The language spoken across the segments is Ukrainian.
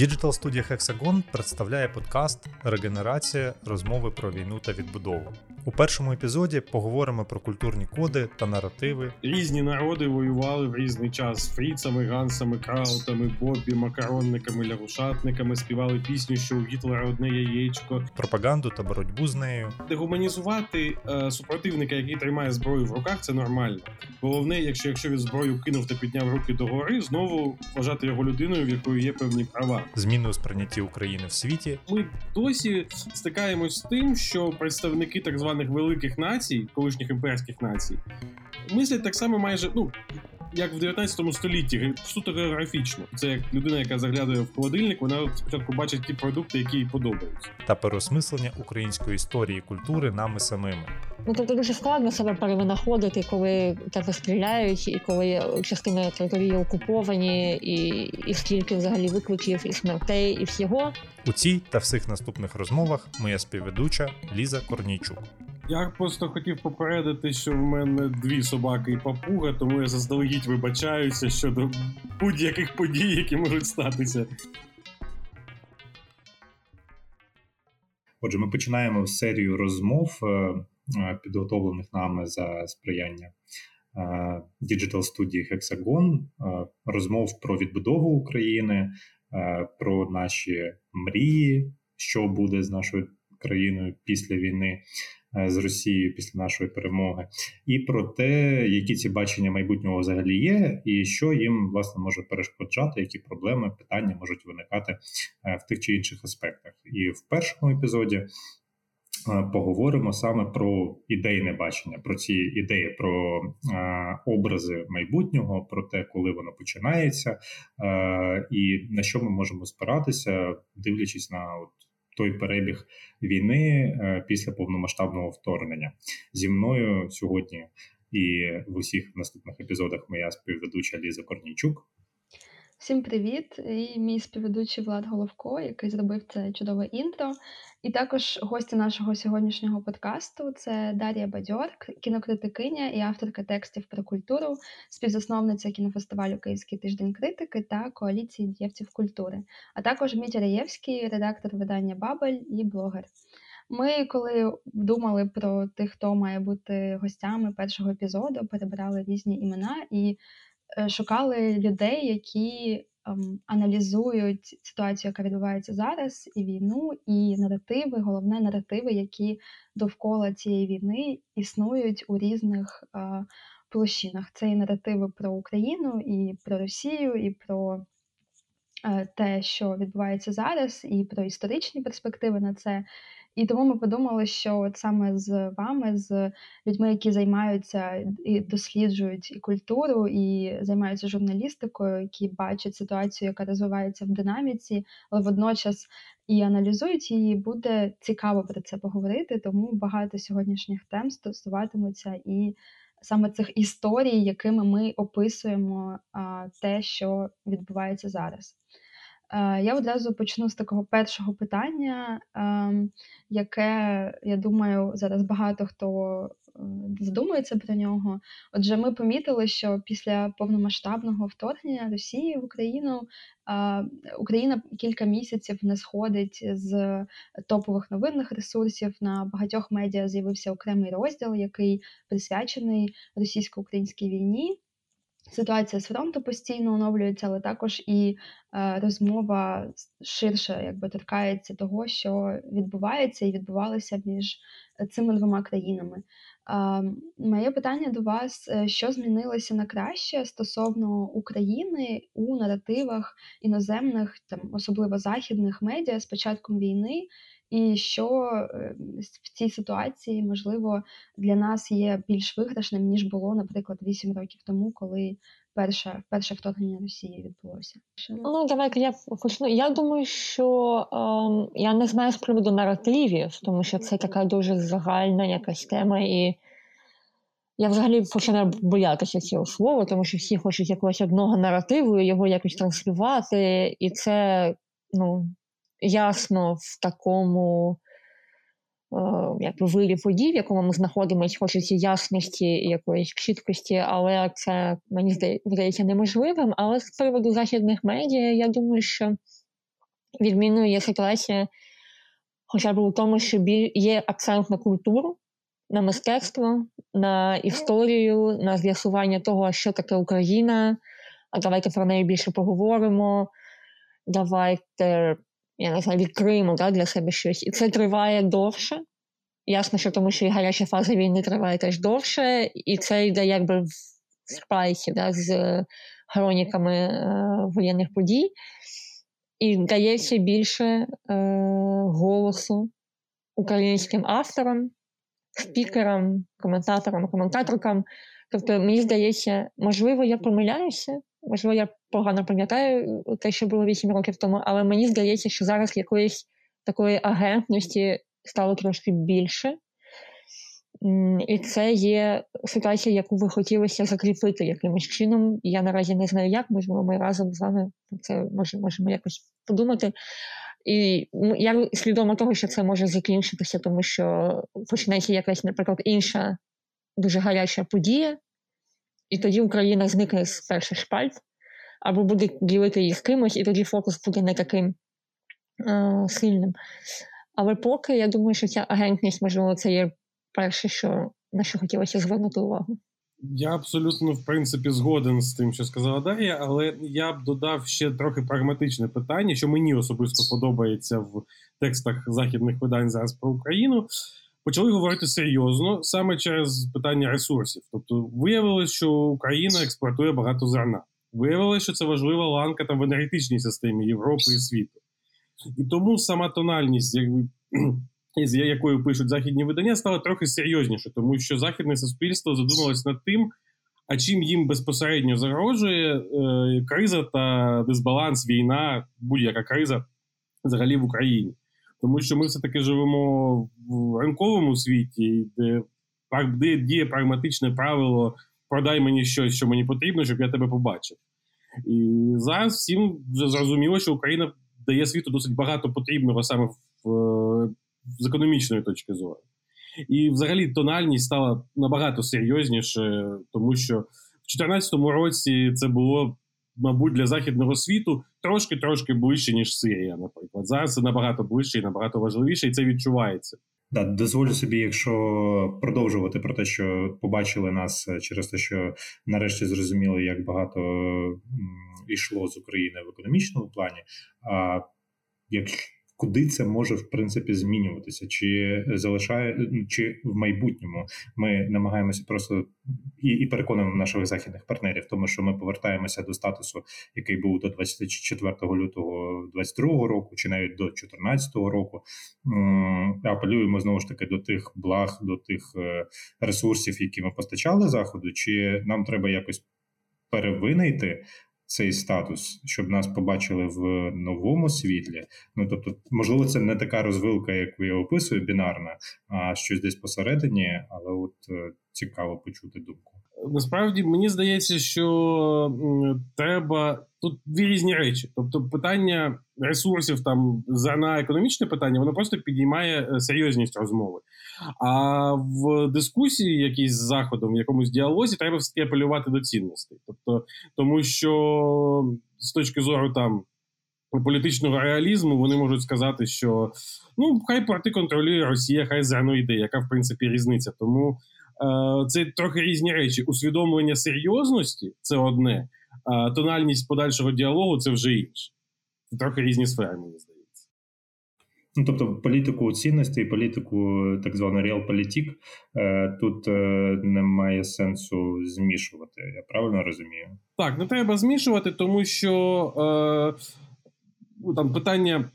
Digital студія Hexagon представляє подкаст Регенерація розмови про війну та відбудову. У першому епізоді поговоримо про культурні коди та наративи. Різні народи воювали в різний час фріцами, гансами, краутами, бобі, макаронниками, лягушатниками, співали пісню, що у Гітлера одне яєчко. Пропаганду та боротьбу з нею. Дегуманізувати е, супротивника, який тримає зброю в руках, це нормально. Головне, якщо якщо він зброю кинув та підняв руки догори, знову вважати його людиною, в якої є певні права. Зміни у сприйнятті України в світі. Ми досі стикаємось з тим, що представники так званих великих націй, колишніх імперських націй, мислять так само майже ну. Як в 19 столітті, суто географічно. Це як людина, яка заглядає в холодильник, вона спочатку бачить ті продукти, які їй подобаються. Та переосмислення української історії і культури нами самими. Ну тобто дуже складно себе перевинаходити, коли тебе стріляють, і коли частини території окуповані, і і скільки взагалі викликів, і смертей, і всього. У цій та всіх наступних розмовах моя співведуча Ліза Корнійчук. Я просто хотів попередити, що в мене дві собаки і папуга, тому я заздалегідь вибачаюся щодо будь-яких подій, які можуть статися. Отже, ми починаємо серію розмов, підготовлених нами за сприяння Digital студії Hexagon, розмов про відбудову України, про наші мрії, що буде з нашою країною після війни. З Росією після нашої перемоги, і про те, які ці бачення майбутнього взагалі є, і що їм власне може перешкоджати, які проблеми, питання можуть виникати в тих чи інших аспектах. І в першому епізоді поговоримо саме про ідейне бачення, про ці ідеї, про образи майбутнього, про те, коли воно починається, і на що ми можемо спиратися, дивлячись на от той перебіг війни після повномасштабного вторгнення зі мною сьогодні. І в усіх наступних епізодах моя співведуча Ліза Корнійчук. Всім привіт! І мій співведучий Влад Головко, який зробив це чудове інтро. І також гості нашого сьогоднішнього подкасту це Дар'я Бадьор, кінокритикиня і авторка текстів про культуру, співзасновниця кінофестивалю Київський тиждень критики та коаліції дієвців культури, а також Мітя Раєвський, редактор видання Бабель і блогер. Ми, коли думали про тих, хто має бути гостями першого епізоду, перебирали різні імена і шукали людей, які ем, аналізують ситуацію, яка відбувається зараз, і війну, і наративи, головне наративи, які довкола цієї війни існують у різних е, площинах. Це і наративи про Україну, і про Росію, і про е, те, що відбувається зараз, і про історичні перспективи на це. І тому ми подумали, що от саме з вами, з людьми, які займаються і досліджують і культуру, і займаються журналістикою, які бачать ситуацію, яка розвивається в динаміці, але водночас і аналізують її, буде цікаво про це поговорити. Тому багато сьогоднішніх тем стосуватимуться і саме цих історій, якими ми описуємо те, що відбувається зараз. Е, я одразу почну з такого першого питання, ем, яке, я думаю, зараз багато хто е, задумується про нього. Отже, ми помітили, що після повномасштабного вторгнення Росії в Україну Україна кілька місяців не сходить з топових новинних ресурсів. На багатьох медіа з'явився окремий розділ, який присвячений російсько-українській війні. Ситуація з фронту постійно оновлюється, але також і е, розмова ширше якби торкається того, що відбувається і відбувалося між цими двома країнами. Е, моє питання до вас: е, що змінилося на краще стосовно України у наративах іноземних, там особливо західних медіа з початком війни, і що е, в цій ситуації можливо для нас є більш виграшним ніж було, наприклад, 8 років тому, коли перше перше вторгнення Росії відбулося. Ну давайте я почну. Я думаю, що ем, я не знаю з приводу наративів, тому що це така дуже загальна якась тема і. Я взагалі починаю боятися цього слова, тому що всі хочуть якогось одного наративу, його якось транслювати, і це ну, ясно в такому е, якби вирі подій, в якому ми знаходимося, хочеться ясності і якоїсь чіткості, але це мені здається неможливим. Але з приводу західних медіа, я думаю, що відмінною є ситуація, хоча б у тому, що є акцент на культуру, на мистецтво, на історію, на з'ясування того, що таке Україна. А давайте про неї більше поговоримо. Давайте, я не знаю, відкриємо да, для себе щось. І це триває довше. Ясно, що тому що і гаряча фаза війни триває теж довше, і це йде якби в спайці да, з хроніками е, воєнних подій, і дається більше е, голосу українським авторам, спікерам, коментаторам, коментаторкам. Тобто, мені здається, можливо, я помиляюся, можливо, я погано пам'ятаю те, що було 8 років тому, але мені здається, що зараз якоїсь такої агентності стало трошки більше. І це є ситуація, яку ви хотілося закріпити якимось чином. Я наразі не знаю, як можливо, ми разом з вами це може, можемо якось подумати. І я свідомо того, що це може закінчитися, тому що почнеться якась, наприклад, інша дуже гаряча подія, і тоді Україна зникне з перших шпальт, або буде ділити їх кимось, і тоді фокус буде не таким е, сильним. Але поки я думаю, що ця агентність, можливо, це є перше, що на що хотілося звернути увагу. Я абсолютно в принципі згоден з тим, що сказала Дар'я, але я б додав ще трохи прагматичне питання, що мені особисто подобається в текстах західних видань зараз про Україну. Почали говорити серйозно саме через питання ресурсів. Тобто, виявилось, що Україна експортує багато зерна. Виявилося, що це важлива ланка там в енергетичній системі Європи і світу. І тому сама тональність, з якою пишуть західні видання, стала трохи серйозніше, тому що західне суспільство задумалось над тим, а чим їм безпосередньо загрожує е, криза та дисбаланс, війна, будь-яка криза взагалі в Україні. Тому що ми все-таки живемо в ринковому світі, де діє прагматичне правило продай мені щось, що мені потрібно, щоб я тебе побачив. І зараз всім зрозуміло, що Україна дає світу досить багато потрібного саме в, з економічної точки зору. І взагалі тональність стала набагато серйозніше, тому що в 2014 році це було, мабуть, для західного світу трошки-трошки ближче, ніж Сирія, наприклад. Зараз це набагато ближче і набагато важливіше, і це відчувається. Да, дозволю собі, якщо продовжувати про те, що побачили нас через те, що нарешті зрозуміли, як багато йшло з України в економічному плані. А як куди це може в принципі змінюватися, чи залишає чи в майбутньому ми намагаємося просто і і переконуємо наших західних партнерів, тому що ми повертаємося до статусу, який був до 24 лютого 22 року, чи навіть до 2014 року. Апелюємо знову ж таки до тих благ, до тих е, ресурсів, які ми постачали заходу, чи нам треба якось перевинайти цей статус, щоб нас побачили в новому світлі. Ну тобто, можливо, це не така розвилка, яку я описую, бінарна, а щось десь посередині, але от е, цікаво почути думку. Насправді мені здається, що треба тут дві різні речі. Тобто, питання ресурсів там на економічне питання, воно просто підіймає е, серйозність розмови. А в дискусії, якійсь з заходом, в якомусь діалозі, треба все таки апелювати до цінностей. Тобто, тому що з точки зору там. Політичного реалізму вони можуть сказати, що ну хай порти контролює Росія, хай зерно йде, яка в принципі різниця. Тому це трохи різні речі. Усвідомлення серйозності це одне, а тональність подальшого діалогу це вже інше. Це трохи різні сфери, мені здається. Ну, Тобто політику цінностей, політику так званий реалполітік тут е, немає сенсу змішувати. Я правильно розумію? Так, не треба змішувати, тому що е, ну, там питання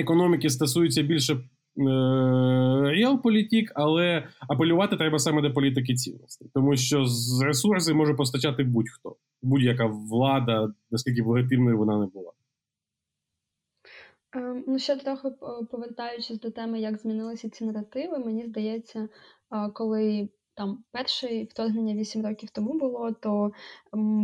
економіки стосується більше реалполітік, але апелювати треба саме до політики цінностей, тому що з ресурси може постачати будь-хто, будь-яка влада, наскільки б легітимною вона не була. Ем, ну, ще трохи повертаючись до теми, як змінилися ці наративи, мені здається, коли там перше вторгнення 8 років тому було, то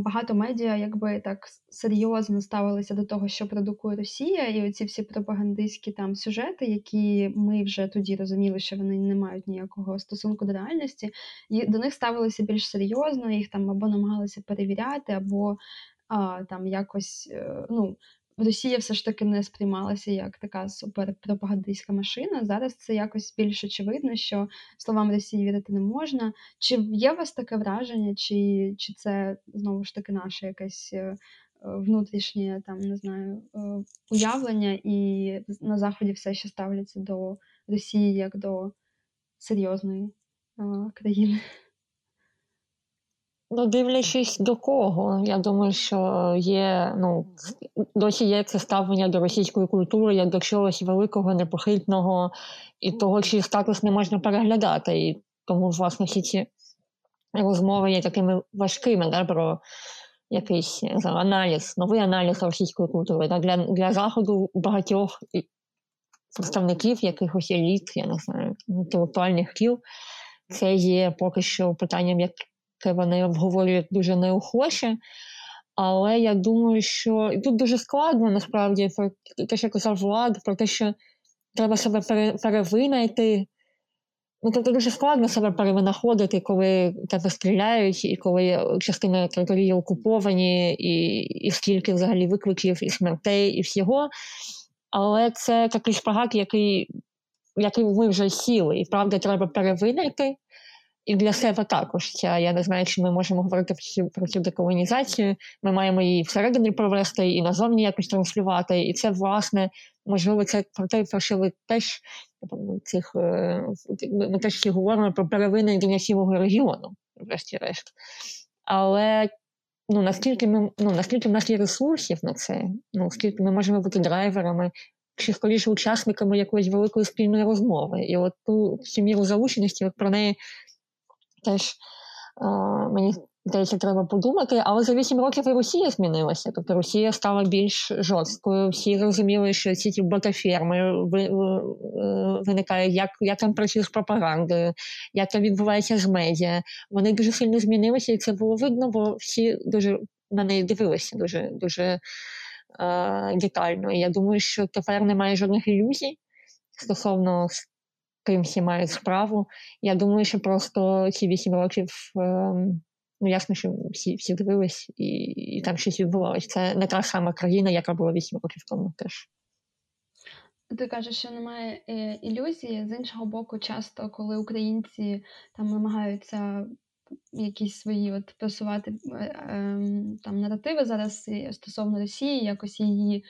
багато медіа якби так серйозно ставилися до того, що продукує Росія, і оці всі пропагандистські там сюжети, які ми вже тоді розуміли, що вони не мають ніякого стосунку до реальності, і до них ставилися більш серйозно, їх там або намагалися перевіряти, або а, там якось е, ну. Росія все ж таки не сприймалася як така суперпропагандистська машина. Зараз це якось більш очевидно, що словам Росії вірити не можна. Чи є у вас таке враження, чи чи це знову ж таки наше якесь е, внутрішнє там не знаю е, уявлення, і на заході все ще ставляться до Росії як до серйозної країни? Ну, дивлячись до кого, я думаю, що є, ну, досі є це ставлення до російської культури як до чогось великого, непохитного, і того, чи статус не можна переглядати. І тому, власне, всі ці розмови є такими важкими да, про якийсь знаю, аналіз, новий аналіз російської культури. Да, Для для заходу багатьох представників якихось еліт, я не знаю, інтелектуальних кіл, це є поки що питанням, як вони обговорюють дуже неохоче. Але я думаю, що і тут дуже складно насправді про те, що казав Влад, про те, що треба себе пере, перевинайти. Ну, тобто дуже складно себе перевинаходити, коли тебе стріляють, і коли частина території окуповані, і і скільки взагалі викликів, і смертей, і всього. Але це такий шпагат, який який ми вже сіли, і правда, треба перевинайти. І для себе також ця, я не знаю, чи ми можемо говорити про цю деколонізацію. Ми маємо її всередині провести і назовні якось транслювати. І це, власне, можливо, це про те, про що ви теж цих е, ми теж всі говоримо про перевинення цілого регіону, врешті-решт. Але ну, наскільки ми ну, наскільки в нас є ресурсів на це, ну, скільки ми можемо бути драйверами, чи скоріше учасниками якоїсь великої спільної розмови. І от ту цю міру залученості, от про неї теж мені здається, треба подумати. Але за вісім років і Росія змінилася. Тобто Росія стала більш жорсткою. Всі зрозуміли, що ці ті ботаферми виникають, як як там працює з пропагандою, як там відбувається з медіа. Вони дуже сильно змінилися, і це було видно, бо всі дуже на неї дивилися дуже дуже детально. І я думаю, що тепер немає жодних ілюзій стосовно ким всі мають справу. Я думаю, що просто ці вісім років. Ну, ясно, що всі всі дивились, і і там щось відбувалось. Це не та сама країна, яка була вісім років тому теж. Ти кажеш, що немає ілюзії. З іншого боку, часто, коли українці там намагаються якісь свої от просувати е, ем, там наративи зараз стосовно Росії, якось її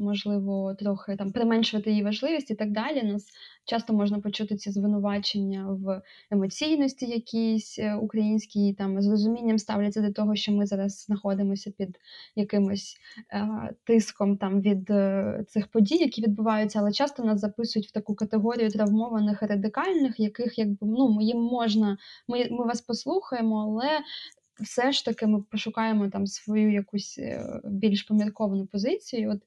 можливо трохи там применшувати її важливість і так далі. Нас часто можна почути ці звинувачення в емоційності, якійсь е, українській там з розумінням ставляться до того, що ми зараз знаходимося під якимось е, тиском там від цих подій, які відбуваються, але часто нас записують в таку категорію травмованих і радикальних, яких якби ну їм можна, ми, ми вас послухаємо, але. Все ж таки ми пошукаємо там свою якусь більш помірковану позицію. От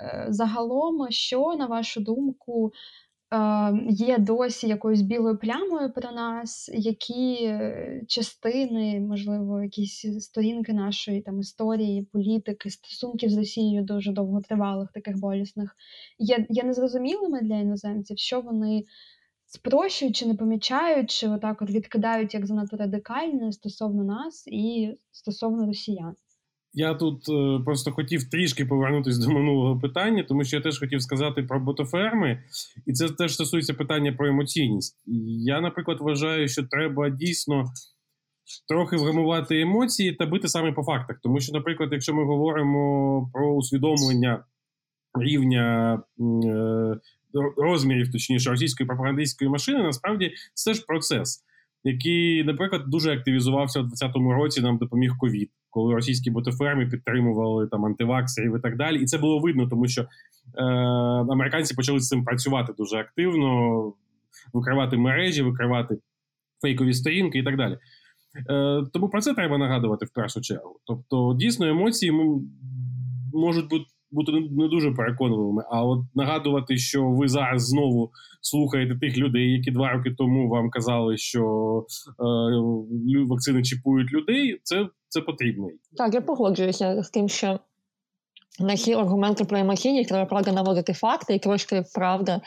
е, загалом, що на вашу думку є досі якоюсь білою плямою про нас, які е, частини, можливо, якісь сторінки нашої там історії, політики, стосунків з Росією дуже довготривалих, таких болісних, є, є незрозумілими для іноземців, що вони. Спрощують чи не помічають, чи отак от відкидають як занадто радикальне стосовно нас і стосовно росіян. Я тут е, просто хотів трішки повернутися до минулого питання, тому що я теж хотів сказати про ботоферми, і це теж стосується питання про емоційність. Я, наприклад, вважаю, що треба дійсно трохи вгамувати емоції та бити саме по фактах. Тому що, наприклад, якщо ми говоримо про усвідомлення рівня е, розмірів, точніше, російської пропагандистської машини, насправді це ж процес. Який, наприклад, дуже активізувався у 2020 році, нам допоміг ковід коли російські ботоферми підтримували там антиваксерів і так далі. І це було видно, тому що е, американці почали з цим працювати дуже активно, викривати мережі, викривати фейкові сторінки і так далі. Е, Тому про це треба нагадувати в першу чергу. Тобто, дійсно, емоції можуть бути бути не дуже переконливими. А от нагадувати, що ви зараз знову слухаєте тих людей, які два роки тому вам казали, що е, вакцини чіпують людей, це це потрібно. Так, я погоджуюся з тим, що на ці аргументи про емоційність треба правда наводити факти, і трошки правда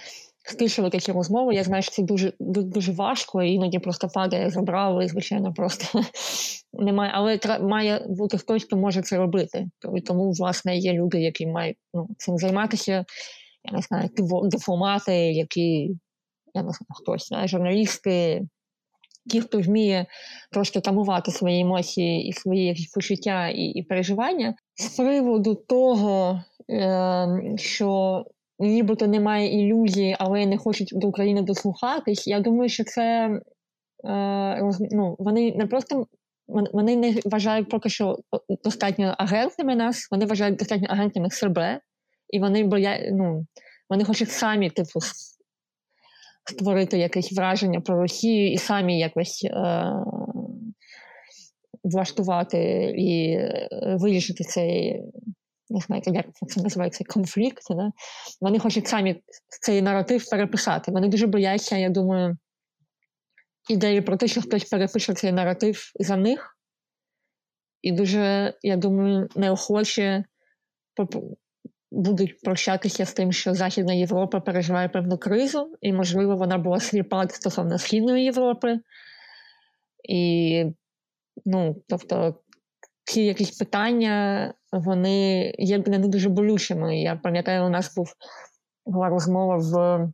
стишили такі розмови. Я знаю, що це дуже дуже важко, і іноді просто падає забрало, і звичайно, просто немає. Але має бути хтось, хто може це робити. Тому, власне, є люди, які мають ну, цим займатися. Я не знаю, дипломати, які я не знаю, хтось, знає, журналісти, ті, хто вміє трошки тамувати свої емоції і свої почуття і, і переживання. З приводу того, е, що нібито немає ілюзії, але не хочуть до України дослухатись. Я думаю, що це е, ну, вони не просто. Вони не вважають поки що достатньо агентами нас, вони вважають достатньо агентами себе, і вони боя... ну, вони хочуть самі типу, створити якесь враження про Росію і самі якось е... влаштувати і е, вирішити цей не знаю, як це називається конфлікт. Да? Вони хочуть самі цей наратив переписати. Вони дуже бояться, я думаю, ідеї про те, що хтось перепише цей наратив за них. І дуже, я думаю, неохоче будуть прощатися з тим, що Західна Європа переживає певну кризу, і, можливо, вона була сліпа стосовно Східної Європи. І, ну, тобто, ці якісь питання, вони є не дуже болючими. Я пам'ятаю, у нас був була розмова в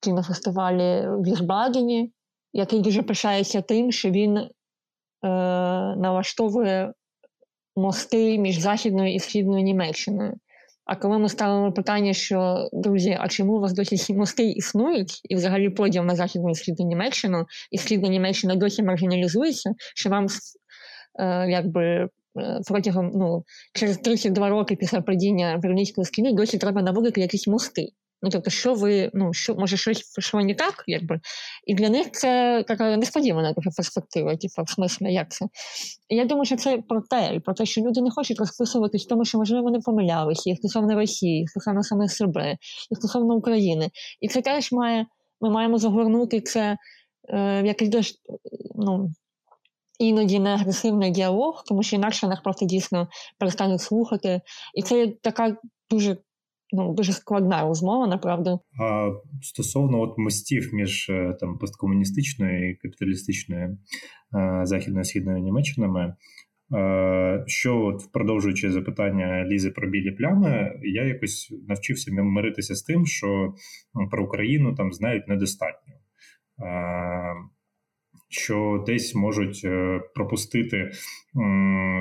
кінофестивалі в Вірбагені, який дуже пишається тим, що він е, налаштовує мости між Західною і Східною Німеччиною. А коли ми ставимо питання, що друзі, а чому у вас досі ці мости існують, і взагалі поділ на Західну і Східну Німеччину, і Східна Німеччина досі маргіналізується, що вам е, якби протягом ну, через 32 роки після падіння Берлінської стіни досі треба наводити якісь мости. Ну, тобто, що ви, ну, що, може, щось пішло не так, якби. І для них це така несподівана така перспектива, типу, в смислі, як це. І я думаю, що це про те, про те, що люди не хочуть розписуватись тому, що, можливо, вони помилялися, і стосовно Росії, і стосовно саме себе, і стосовно України. І це теж має, ми маємо загорнути це е, в якийсь ну, іноді не агресивний діалог, тому що інакше нас просто дійсно перестануть слухати. І це така дуже ну, дуже складна розмова, направду. А стосовно от мостів між е, там посткомуністичною і капіталістичною е, західною східною Німеччинами. Е, що от продовжуючи запитання Лізи про білі плями, я якось навчився миритися з тим, що ну, про Україну там знають недостатньо що десь можуть е, пропустити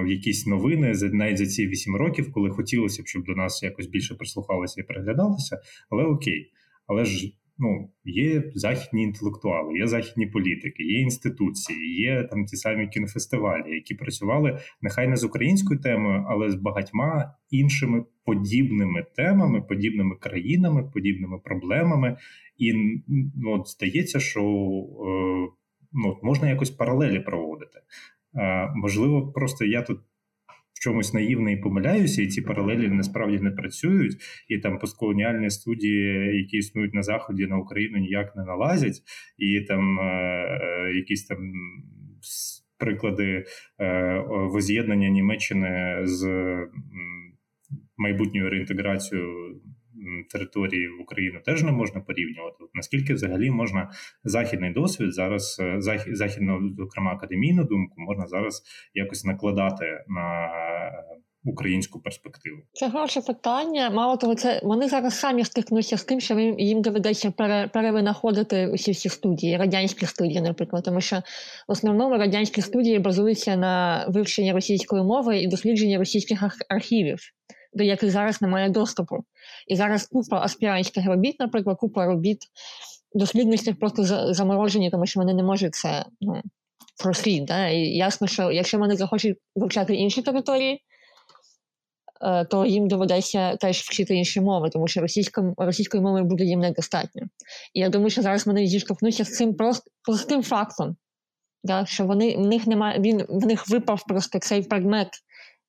якісь новини навіть за ці вісім років, коли хотілося б, щоб до нас якось більше прислухалися і переглядалися. Але окей, але ж. Ну, є західні інтелектуали, є західні політики, є інституції, є там ті самі кінофестивалі, які працювали нехай не з українською темою, але з багатьма іншими подібними темами, подібними країнами, подібними проблемами. І ну, от здається, що е, ну, можна якось паралелі проводити. Е, Можливо, просто я тут в чомусь наївний помиляюся, і ці паралелі насправді не працюють, і там постколоніальні студії, які існують на заході на Україну, ніяк не налазять, і там е, е якісь там. Приклади е, воз'єднання Німеччини з майбутньою реінтеграцією території в Україну теж не можна порівнювати. Наскільки взагалі можна західний досвід зараз, е, західну, зокрема академійну думку, можна зараз якось накладати на українську перспективу? Це хороше питання. Мало того, це вони зараз самі стикнуться з тим, що їм доведеться пере, перевинаходити усі всі студії, радянські студії, наприклад, тому що в основному радянські студії базуються на вивченні російської мови і дослідженні російських архівів до яких зараз немає доступу. І зараз купа аспірантських робіт, наприклад, купа робіт дослідницьких просто заморожені, тому що вони не можуть це ну, прослід. Да? І ясно, що якщо вони захочуть вивчати інші території, е, то їм доведеться теж вчити інші мови, тому що російсько, російської мови буде їм недостатньо. І я думаю, що зараз вони зіштовхнуться з цим просто простим фактом, да? що вони в них немає, він в них випав просто цей предмет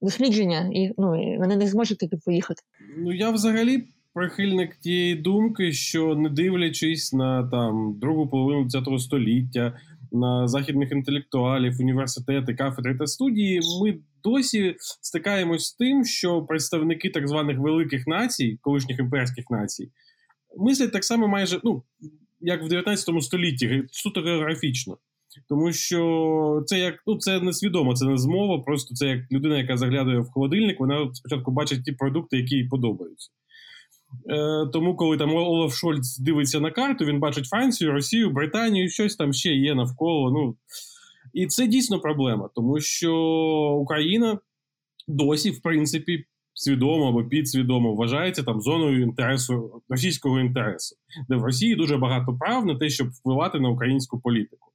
дослідження, і ну, вони не зможуть туди поїхати. Ну я взагалі прихильник тієї думки, що не дивлячись на там другу половину ХХ століття, на західних інтелектуалів, університети, кафедри та студії, ми досі стикаємось з тим, що представники так званих великих націй, колишніх імперських націй. мислять так само майже, ну, як в 19 столітті, суто географічно. Тому що це як ну це несвідомо, це не змова. Просто це як людина, яка заглядає в холодильник, вона спочатку бачить ті продукти, які їй подобаються. Е, Тому, коли там Олаф Шольц дивиться на карту, він бачить Францію, Росію, Британію, щось там ще є навколо. Ну і це дійсно проблема, тому що Україна досі, в принципі, свідомо або підсвідомо вважається там зоною інтересу російського інтересу, де в Росії дуже багато прав на те, щоб впливати на українську політику.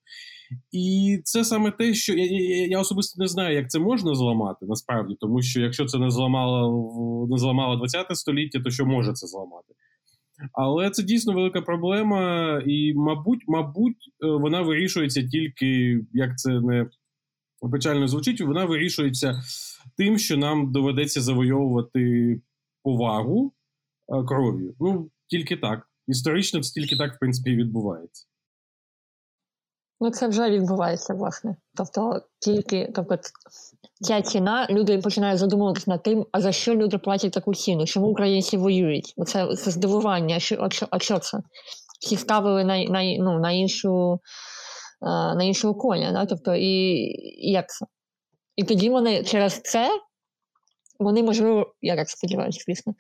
І це саме те, що я я, я особисто не знаю, як це можна зламати насправді, тому що якщо це не зламало не зламало 20 століття, то що може це зламати? Але це дійсно велика проблема, і, мабуть, мабуть, е, вона вирішується тільки як це не печально звучить, вона вирішується тим, що нам доведеться завойовувати повагу е, кров'ю. Ну тільки так. Історично це тільки так, в принципі, відбувається. Ну, це вже відбувається, власне. Тобто, тільки тобто, ця ціна, люди починають задумуватися над тим, а за що люди платять таку ціну, чому українці воюють? Оце це здивування, що, а, що, це? Всі ставили на на, ну, на іншу на іншого коня. Да? Тобто, і, і як це? І тоді вони через це, вони, можливо, я так сподіваюся, звісно,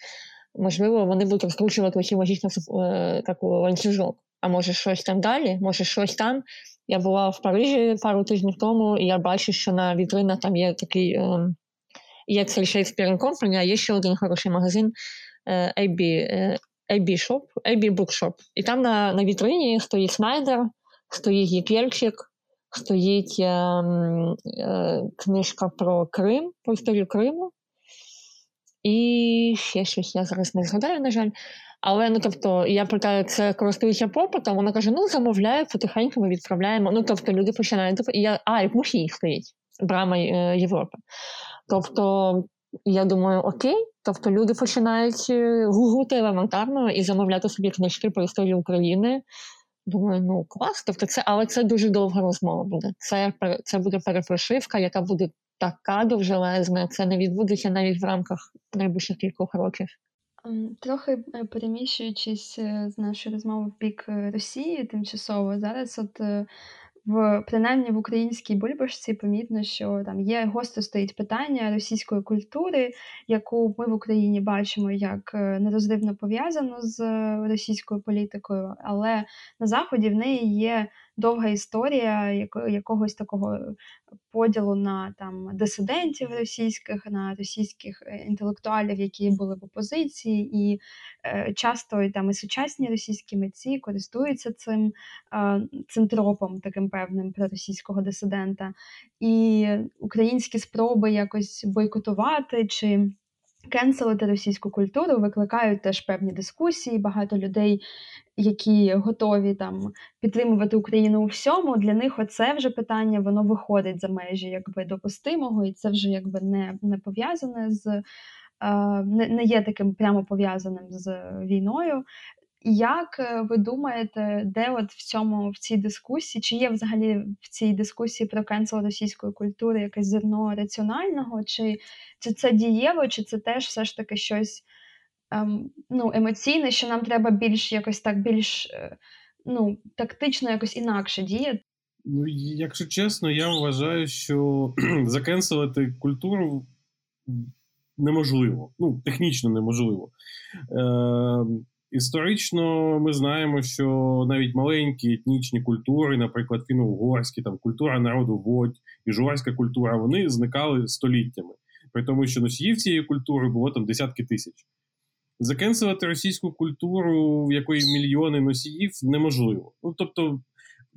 можливо, вони будуть розкручувати логічно е, таку ланцюжок. А може щось там далі, може щось там. Я була в Парижі пару тижнів тому, і я бачу, що на вітринах там є такий е, є цей Shakespeare Company, а є ще один хороший магазин е, AB, е, AB Shop, AB Bookshop. І там на на вітрині стоїть Снайдер, стоїть Єпєльчик, стоїть е, е, книжка про Крим, про історію Криму. І ще щось я зараз не згадаю, на жаль. Але ну тобто, я питаю, це користується попитом, вона каже: ну замовляю, потихеньку ми відправляємо. Ну тобто люди починають і я, а, в Мухі стоїть брама е, Європи. Тобто, я думаю, окей, тобто люди починають е, гуглити елементарно і замовляти собі книжки про історію України. Думаю, ну клас, тобто це, але це дуже довга розмова буде. Це це буде перепрошивка, яка буде така довжелезна. Це не відбудеться навіть в рамках найближчих кількох років. Ем, трохи е, переміщуючись е, з нашої розмови в бік е, Росії тимчасово, зараз от в принаймні в українській бульбашці помітно, що там є гостро стоїть питання російської культури, яку ми в Україні бачимо як нерозривно пов'язану з російською політикою, але на заході в неї є довга історія якогось такого поділу на там дисидентів російських, на російських е, інтелектуалів, які були в опозиції, і е, часто там і сучасні російські митці користуються цим е, цим тропом, таким певним проросійського дисидента, і українські спроби якось бойкотувати чи. Кенселити російську культуру викликають теж певні дискусії. Багато людей, які готові там підтримувати Україну у всьому, для них оце вже питання воно виходить за межі якби допустимого, і це вже якби не не пов'язане з не, не є таким прямо пов'язаним з війною. Як е, ви думаєте, де от в цьому в цій дискусії, чи є взагалі в цій дискусії про cancel російської культури якесь зерно раціонального, чи чи це дієво, чи це теж все ж таки щось ем, ну, емоційне, що нам треба більш якось так більш е, ну, тактично якось інакше діяти? Ну, якщо чесно, я вважаю, що закенселити культуру неможливо, ну, технічно неможливо. Е, Історично ми знаємо, що навіть маленькі етнічні культури, наприклад, фіно-угорські, там культура народу водь і жуарська культура, вони зникали століттями, при тому, що носіїв цієї культури було там десятки тисяч. Закенселити російську культуру, в якої мільйони носіїв, неможливо. Ну тобто,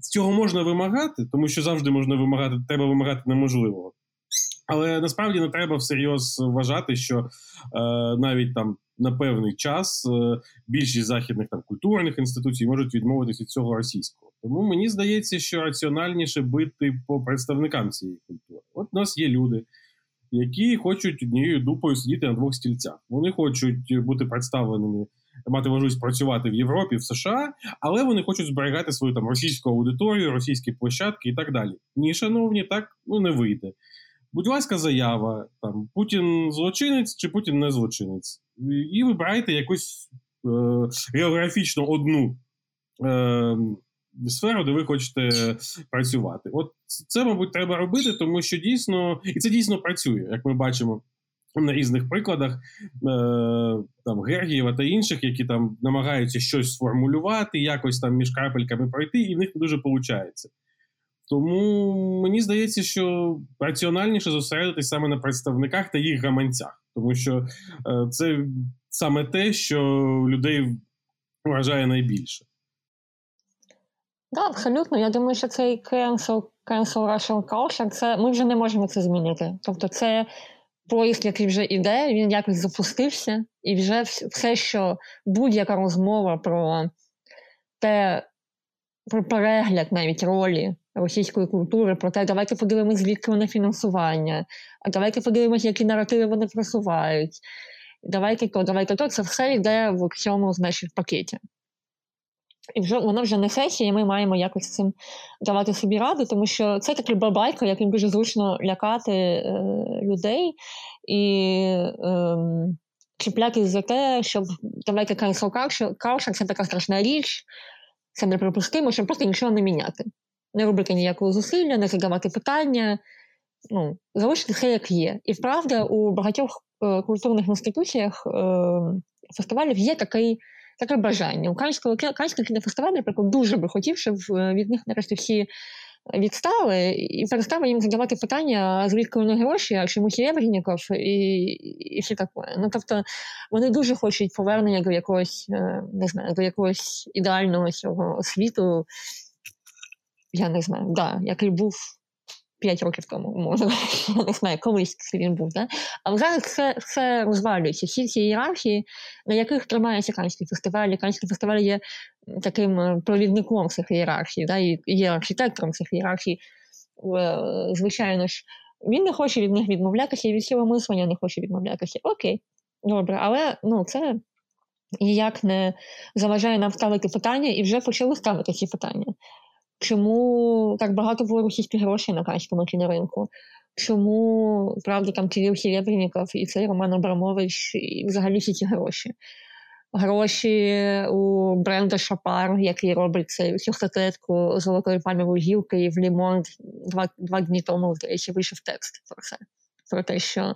цього можна вимагати, тому що завжди можна вимагати, треба вимагати неможливого. Але насправді не треба всерйоз вважати, що е, навіть там на певний час е, більшість західних там культурних інституцій можуть відмовитися від цього російського. Тому мені здається, що раціональніше бити по представникам цієї культури. От у нас є люди, які хочуть однією дупою сидіти на двох стільцях. Вони хочуть бути представленими. Мати можливість працювати в Європі, в США, але вони хочуть зберігати свою там російську аудиторію, російські площадки і так далі. Ні, шановні, так ну не вийде будь ласка, заява там Путін злочинець чи Путін не злочинець, і вибирайте якусь географічно одну е, сферу, де ви хочете працювати. От це, мабуть, треба робити, тому що дійсно, і це дійсно працює, як ми бачимо. На різних прикладах е, там Гергієва та інших, які там намагаються щось сформулювати, якось там між крапельками пройти, і в них не дуже виходить. Тому мені здається, що раціональніше зосередитись саме на представниках та їх гаманцях, тому що е, це саме те, що людей вражає найбільше. Так, абсолютно. Я думаю, що цей cancel, cancel Russian culture, це ми вже не можемо це змінити. Тобто, це поїзд, який вже іде, він якось запустився, і вже все, що будь-яка розмова про те, про перегляд навіть ролі російської культури, про те, давайте подивимось, звідки вони фінансування, а давайте подивимось, які наративи вони просувають. Давайте то, давайте то, це все йде в цьому значить, пакеті. І вже воно вже не сесія, і ми маємо якось цим давати собі раду, тому що це такий бабайка, яким дуже зручно лякати е, людей і е, чіплятись за те, щоб давайте cancel culture, це така страшна річ, це неприпустимо, щоб просто нічого не міняти. Не робити ніякого зусилля, не задавати питання, ну, залишити все як є. І вправда, у багатьох е, культурних інституціях е, фестивалів є такий таке бажання. Українського Український кінофестиваль, наприклад, дуже би хотів, щоб е, від них нарешті всі відстали і перестали їм задавати питання, звідки вони гроші, а чому Серебренников і і все таке. Ну тобто вони дуже хочуть повернення до якогось, е, не знаю, до якогось ідеального цього світу. Я не знаю, да, який був 5 років тому, може, я не знаю, колись він був. Да? Але зараз все все розвалюється. Всі ці ієрархії, на яких тримається Канський фестиваль. Канський фестиваль є таким е, провідником цих ієрархій, да? і є архітектором цих ієрархій. Е, звичайно ж, він не хоче від них відмовлятися, і від цього мислення не хоче відмовлятися. Окей, добре, але ну, це ніяк не заважає нам ставити питання і вже почали ставити ці питання. Чому так багато було російських грошей на канському кіноринку? Чому, правда, там Кирил Серебренников і цей Роман Абрамович, і взагалі всі ці гроші? Гроші у бренда Шапар, який робить цю, статетку золотої пальмової гілки і в Лімонт два два дні тому, здається, вийшов текст про це про те, що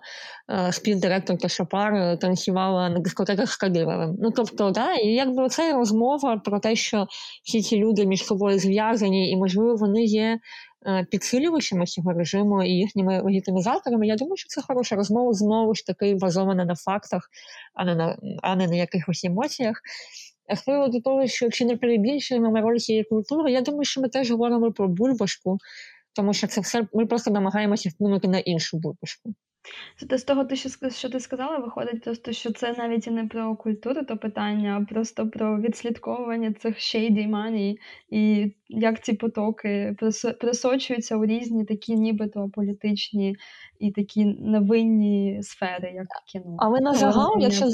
е, співдиректорка Шапар е, танцювала на дискотеках з Кадировим. Ну тобто, да, і якби це розмова про те, що всі ці люди між собою зв'язані, і можливо вони є. Е, підсилювачами цього режиму і їхніми легітимізаторами, я думаю, що це хороша розмова знову ж таки базована на фактах, а не на а не на якихось емоціях. А з приводу того, що чи не перебільшуємо роль цієї культури, я думаю, що ми теж говоримо про бульбашку, тому що це все ми просто намагаємося вплинути на іншу випуску. З того, що ти сказала, виходить просто, що це навіть і не про культуру, то питання, а просто про відслідковування цих shady money і як ці потоки просочуються у різні такі, нібито політичні і такі невинні сфери, як кіно. Але на загал, якщо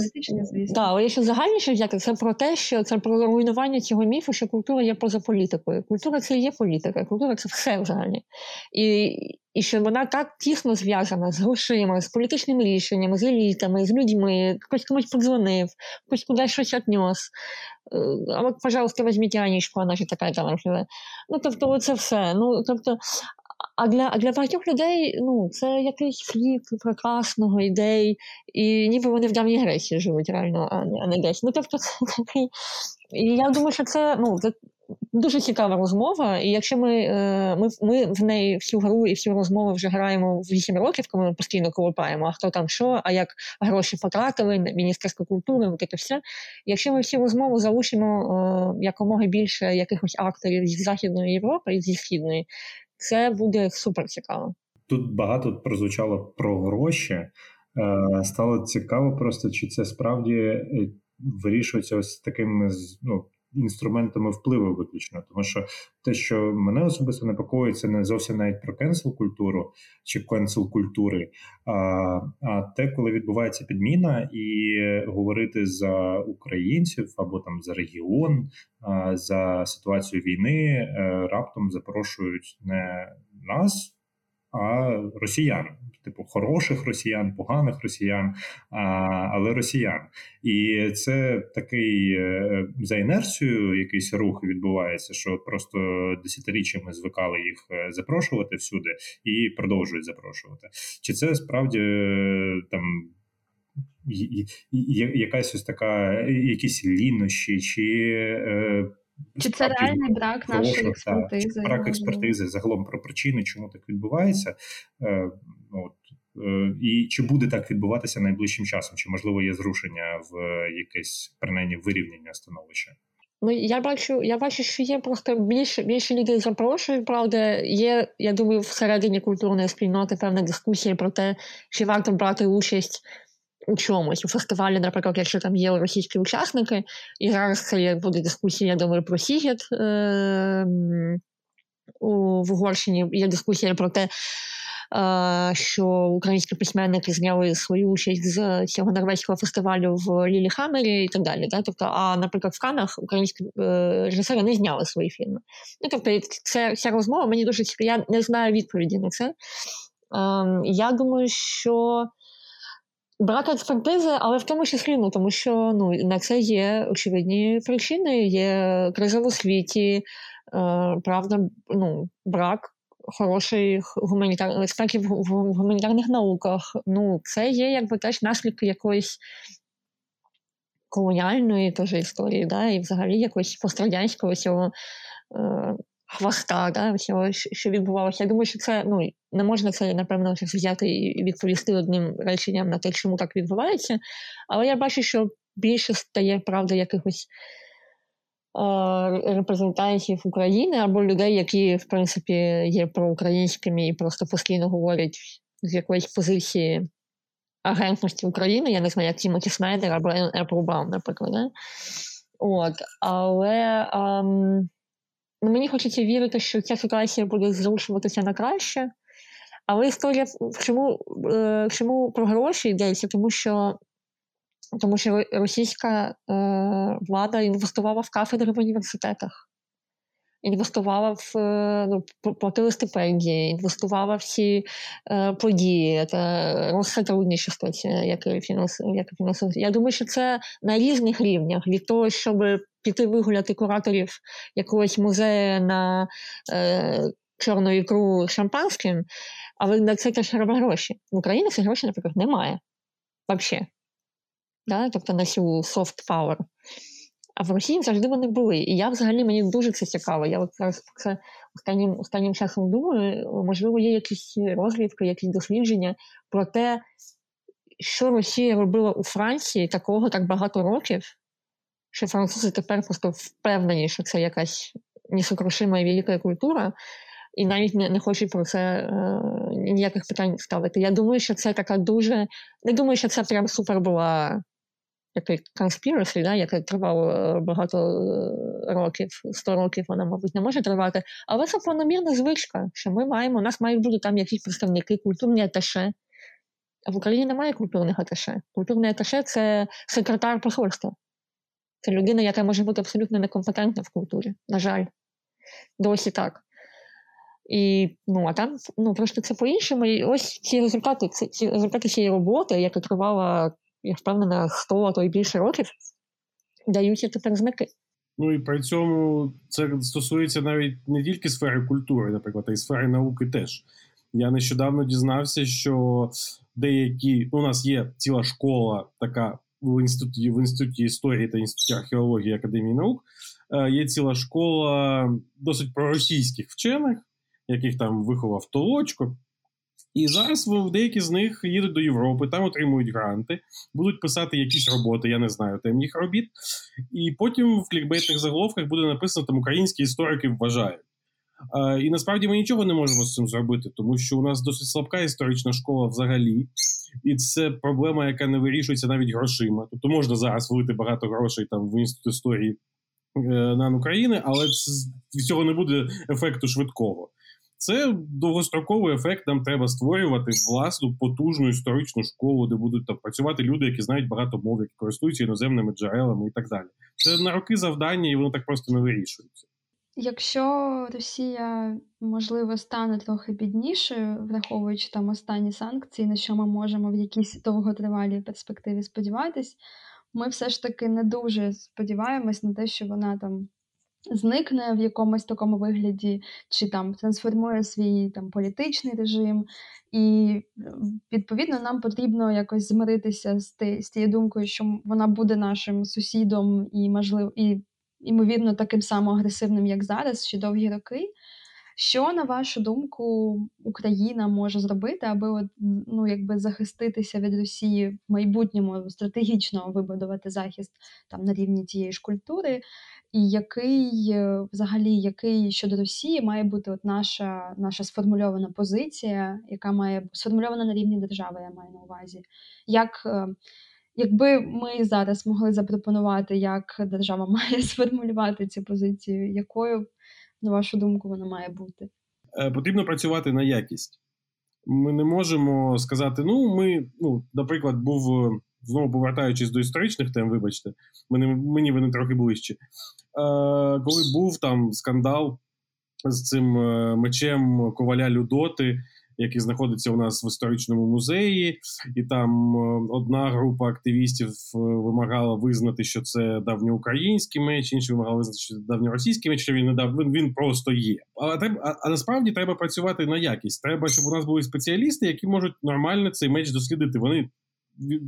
да, але якщо загальніше взяти, це про те, що це про руйнування цього міфу, що культура є поза політикою. Культура це є політика, культура це все взагалі. І і що вона так тісно зв'язана з грошима, з політичними рішеннями, з елітами, з людьми, хтось комусь подзвонив, хтось кудись щось віднес. А от, пожалуйста, візьміть Анічку, вона ж така там. Ну, тобто, це все. Ну, тобто, а для а для багатьох людей ну, це якийсь хліб прекрасного ідей, і ніби вони в давній Греції живуть реально, а не, а не десь. Ну, тобто, це такий. І я думаю, що це ну, це дуже цікава розмова. І якщо ми е, ми, ми в неї всю гру і всю розмову вже граємо 8 років, коли ми постійно колопаємо, а хто там що, а як гроші потратили, Міністерство культури, от це все. Якщо ми всю розмову залучимо е, якомога більше якихось акторів зі Західної Європи і зі Східної, це буде супер цікаво. Тут багато прозвучало про гроші. Е, стало цікаво, просто чи це справді вирішується ось такими ну, інструментами впливу виключно. Тому що те, що мене особисто непокоїть, це не зовсім навіть про кенсел культуру чи кенсел культури, а а те, коли відбувається підміна, і говорити за українців або там за регіон, за ситуацію війни е, раптом запрошують не нас а росіян типу хороших росіян, поганих росіян, а, але росіян. І це такий е, за інерцією якийсь рух відбувається, що просто десятиріччями звикали їх е, запрошувати всюди і продовжують запрошувати. Чи це справді е, там? Якась ось така, якісь лінощі, чи чи це реальний брак нашої експертизи? Та, брак експертизи загалом про причини, чому так відбувається? От, Е, і чи буде так відбуватися найближчим часом? Чи можливо є зрушення в якесь принаймні вирівняння становища? Ну, я бачу, я бачу, що є просто більше більше людей запрошують. Правда, є, я думаю, всередині культурної спільноти певна дискусія про те, чи варто брати участь у чомусь у фестивалі, наприклад, якщо там є російські учасники, і зараз це буде дискусія, я думаю, про Сігет е- в Угорщині. Є дискусія про те, що українські письменники зняли свою участь з цього норвезького фестивалю в Лілі Хаммері і так далі. Да? Тобто, а, наприклад, в Канах українські е, режисери не зняли свої фільми. Ну, Тобто, це ця розмова мені дуже цікава. Я не знаю відповіді на це. Я думаю, що. Брак експертизи, але в тому числі, ну тому що ну на це є очевидні причини. Є криза в освіті, е, правда, ну брак хороших гуманітарних експертів в гуманітарних науках. Ну, це є якби теж наслідки якоїсь колоніальної теж історії, да, і взагалі якогось пострадянського цього е, хвоста, да, всього, що відбувалося. Я думаю, що це ну, не можна це, напевно, взяти і відповісти одним реченням на те, чому так відбувається. Але я бачу, що більше стає правда якихось репрезентантів України або людей, які, в принципі, є проукраїнськими і просто постійно говорять з якоїсь позиції агентності України. Я не знаю, як Тімоті Снайдер або Apple наприклад. Не? От, Але ем, мені хочеться вірити, що ця ситуація буде зрушуватися на краще. Але історія чому, е, чому про гроші йдеться? Тому що тому що російська е, влада інвестувала в кафедри в університетах, інвестувала в е, ну, платили стипендії, інвестувала в всі події, та розсотрудничество, яке фінансує. Я думаю, що це на різних рівнях від того, щоб піти вигуляти кураторів якогось музею на е, чорну ікру шампанським, але на це теж треба гроші. В Україні цих грошей, наприклад, немає. Взагалі да? тобто на цю soft power. А в Росії завжди вони були. І я взагалі мені дуже це цікаво. Я от зараз це останнім останнім часом думаю, можливо, є якісь розвідки, якісь дослідження про те, що Росія робила у Франції такого так багато років, що французи тепер просто впевнені, що це якась несокрушима і велика культура, і навіть не, не хочуть про це е, ніяких питань ставити. Я думаю, що це така дуже. Не думаю, що це прям супер була який conspiracy, да, яке тривало е, багато е, років, 100 років вона, мабуть, не може тривати. Але це планомірна звичка, що ми маємо, у нас мають бути там якісь представники, культурні аташе. А в Україні немає культурних аташе. Культурний аташе це секретар посольства. Це людина, яка може бути абсолютно некомпетентна в культурі. На жаль, досі так. І ну, а там ну, просто це по-іншому. І ось ці результати, ці, ці результати цієї роботи, яка тривала я впевнена, 100, а то й більше років даються тепер знаки. Ну і при цьому це стосується навіть не тільки сфери культури, наприклад, а й сфери науки теж. Я нещодавно дізнався, що деякі ну, у нас є ціла школа, така в інституті в інституті історії та інституті археології Академії наук. Е, є ціла школа досить проросійських вчених, яких там виховав Толочко. І зараз деякі з них їдуть до Європи, там отримують гранти, будуть писати якісь роботи, я не знаю там їх робіт. І потім в клікбейтних заголовках буде написано там українські історики вважають. А, І насправді ми нічого не можемо з цим зробити, тому що у нас досить слабка історична школа взагалі, і це проблема, яка не вирішується навіть грошима. Тобто можна зараз влити багато грошей там в інститут історії е, на України, але від цього не буде ефекту швидкого. Це довгостроковий ефект. Нам треба створювати власну потужну історичну школу, де будуть там працювати люди, які знають багато мов, які користуються іноземними джерелами і так далі. Це на роки завдання, і воно так просто не вирішується. Якщо Росія, можливо, стане трохи біднішою, враховуючи там останні санкції, на що ми можемо в якійсь довготривалій перспективі сподіватись, ми все ж таки не дуже сподіваємось на те, що вона там зникне в якомусь такому вигляді, чи там трансформує свій там політичний режим. І відповідно нам потрібно якось змиритися з тією думкою, що вона буде нашим сусідом і можливо і ймовірно таким само агресивним, як зараз, ще довгі роки. Що, на вашу думку, Україна може зробити, аби от, ну, якби захиститися від Росії в майбутньому стратегічно вибудувати захист там на рівні тієї ж культури, і який е, взагалі який щодо Росії має бути от наша наша сформульована позиція, яка має сформульована на рівні держави, я маю на увазі. Як, е, Якби ми зараз могли запропонувати, як держава має сформулювати цю позицію, якою, на вашу думку, вона має бути? Е, потрібно працювати на якість. Ми не можемо сказати, ну, ми, ну, наприклад, був знову повертаючись до історичних тем, вибачте, мені, мені вони трохи ближче. Е, Коли був там скандал з цим е, мечем коваля Людоти, який знаходиться у нас в історичному музеї, і там е, одна група активістів е, вимагала визнати, що це давньоукраїнський меч, інші вимагали визнати, що це давньоросійський меч, що він не дав, він, він просто є. Але треба, а, а насправді треба працювати на якість. Треба, щоб у нас були спеціалісти, які можуть нормально цей меч дослідити. Вони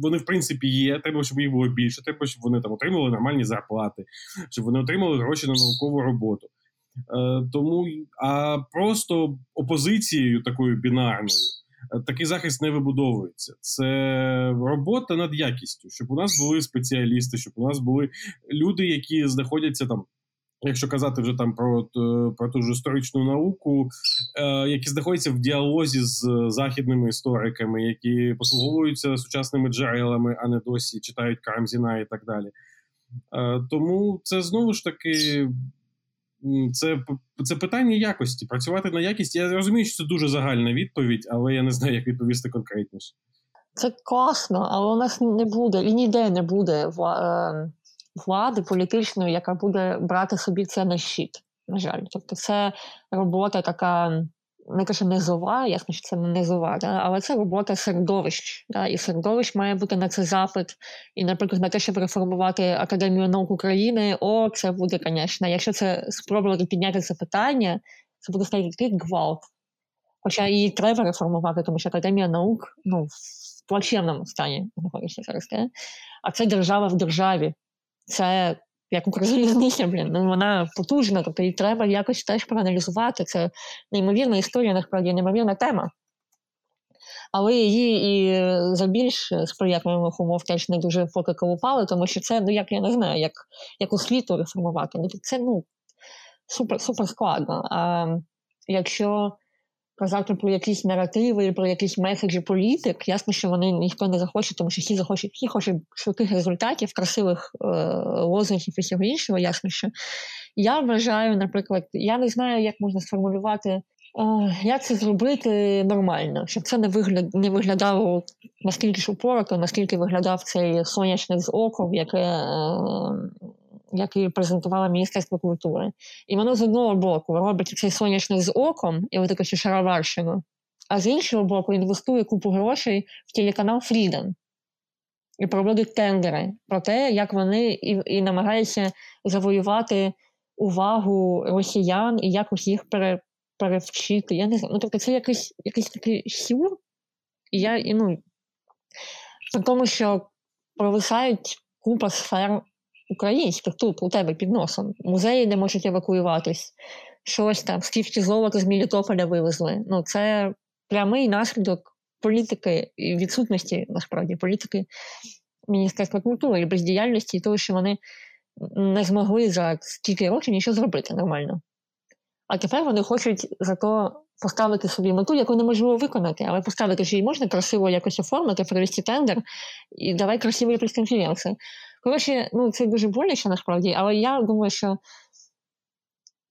вони, в принципі, є. Треба, щоб їх було більше, треба, щоб вони там отримали нормальні зарплати, щоб вони отримали гроші на наукову роботу. Е, Тому а просто опозицією такою бінарною е, такий захист не вибудовується. Це робота над якістю, щоб у нас були спеціалісти, щоб у нас були люди, які знаходяться там якщо казати вже там про про ту ж історичну науку, е, які знаходяться в діалозі з західними істориками, які послуговуються сучасними джерелами, а не досі читають Карамзіна і так далі. Е, тому це знову ж таки. Це це питання якості. Працювати на якість. Я розумію, що це дуже загальна відповідь, але я не знаю, як відповісти конкретніше. Це класно, але у нас не буде і ніде не буде ем, влади політичної, яка буде брати собі це на щит. На жаль, тобто це робота така. Не кажу низова, ясно, що це не низова, да? але це робота середовищ. Да? І середовищ має бути на це запит. І, наприклад, на те, щоб реформувати Академію наук України, о, це буде, звісно, якщо це спробувати підняти це питання, це буде стати гвалт. Хоча її треба реформувати, тому що Академія наук ну, в плачевному стані знаходиться зараз. Да? А це держава в державі це як Укрзалізниця, блін, ну вона потужна, тобто її треба якось теж проаналізувати. Це неймовірна історія, насправді неймовірна тема. Але її і за більш сприятливих умов теж не дуже поки колупали, тому що це, ну як я не знаю, як як освіту реформувати. Ну, Це ну, супер супер складно. А якщо казати про якісь наративи, про якісь меседжі політик, ясно, що вони ніхто не захоче, тому що всі захочуть, всі хочуть швидких результатів, красивих е, лозунгів і всього іншого, ясно, що я вважаю, наприклад, я не знаю, як можна сформулювати. Е, як це зробити нормально, щоб це не вигляд не виглядало наскільки ж упорото, наскільки виглядав цей сонячник з оком, яке е, який презентувала Міністерство культури. І воно з одного боку робить цей сонячний з оком і отаку шароварщину, а з іншого боку, інвестує купу грошей в телеканал Freedom і проводить тендери про те, як вони і, і намагаються завоювати увагу росіян і якось їх пере, перевчити. Я не знаю. Ну, тобто це якийсь якийсь такий сюр. І я, і, ну, при тому, що провисають купа сфер українських тут у тебе під носом. Музеї не можуть евакуюватись, щось там, скільки золота з Мілітополя вивезли. Ну, це прямий наслідок політики і відсутності насправді політики Міністерства культури і бездіяльності, і того, що вони не змогли за стільки років нічого зробити нормально. А тепер вони хочуть зато поставити собі мету, яку неможливо виконати, але поставити що її можна красиво якось оформити, провести тендер і давай красиві прес-конференції. Коротше, ну це дуже боляче насправді, але я думаю, що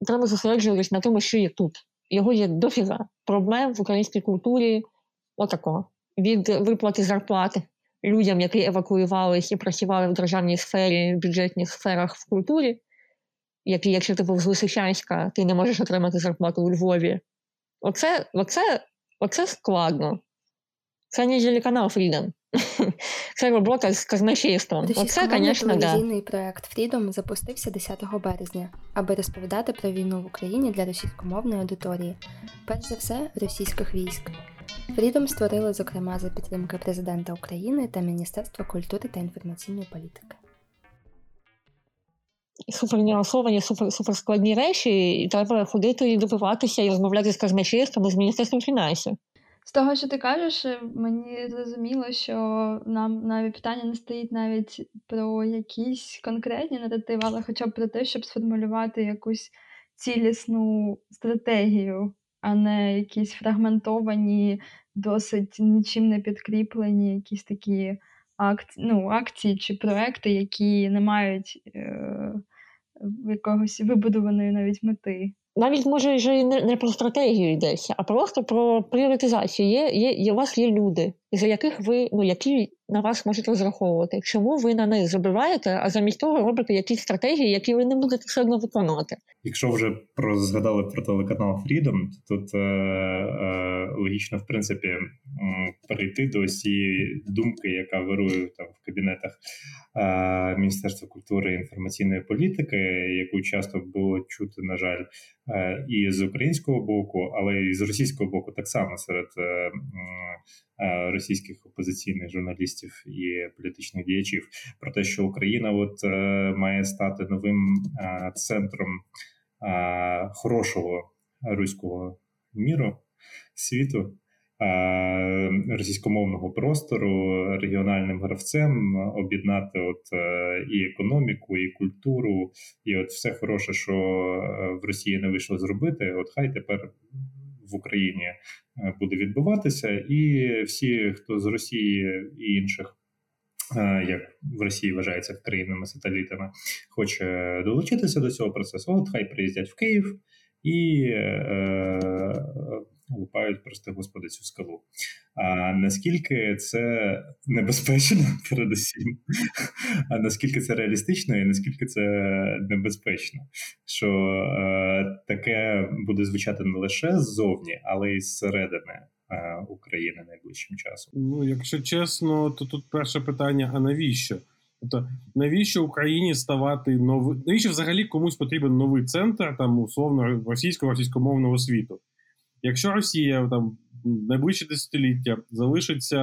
треба зосереджуватись на тому, що є тут. Його є дофіга проблем в українській культурі отакого. Від виплати зарплати людям, які евакуювалися і працювали в державній сфері, в бюджетних сферах в культурі, який, якщо ти був з Лисичанська, ти не можеш отримати зарплату у Львові. Оце, оце, оце складно. Це не телеканал Freedom. Це робота з казначейством. Оце, звісно, да. телевізійний проект Freedom запустився 10 березня, аби розповідати про війну в Україні для російськомовної аудиторії, перш за все, російських військ. Freedom створили, зокрема, за підтримки президента України та Міністерства культури та інформаційної політики. Супер нюансовані, супер, супер складні речі, і треба ходити і добиватися і розмовляти з казначейством і з міністерством фінансів. Того, що ти кажеш, е, мені зрозуміло, що нам навіть питання не стоїть навіть про якісь конкретні наративи, але хоча б про те, щоб сформулювати якусь цілісну стратегію, а не якісь фрагментовані, досить нічим не підкріплені, якісь такі акції, ну, акції чи проекти, які не мають е, якогось вибудованої навіть мети навіть може вже не, не про стратегію йдеться, а просто про пріоритизацію. Є, є, є у вас є люди, за яких ви ну які на вас можуть розраховувати. Чому ви на них забиваєте, а замість того робите якісь стратегії, які ви не будете все одно виконувати? Якщо вже про згадали про телеканал Freedom, то тут е, е, логічно в принципі перейти до цієї думки, яка вирує там в кабінетах е, Міністерства культури і інформаційної політики, яку часто було чути, на жаль, е, і з українського боку, але і з російського боку, так само серед е, російських опозиційних журналістів і політичних діячів, про те, що Україна от е, має стати новим е, центром е, хорошого руського міру світу. Російськомовного простору регіональним гравцем об'єднати от і економіку, і культуру, і от все хороше, що в Росії не вийшло зробити. От хай тепер в Україні е, буде відбуватися, і всі, хто з Росії і інших. Е, як в Росії вважається країнами-сателітами, хоче долучитися до цього процесу, от хай приїздять в Київ і е, лупають, прости господи, цю скалу. А наскільки це небезпечно, передусім, а наскільки це реалістично і наскільки це небезпечно, що е, таке буде звучати не лише ззовні, але й зсередини е, України найближчим часом? Ну, якщо чесно, то тут перше питання: а навіщо? Тобто, навіщо Україні ставати новий? Навіщо взагалі комусь потрібен новий центр там условно російського російськомовного світу? Якщо Росія там найближче десятиліття залишиться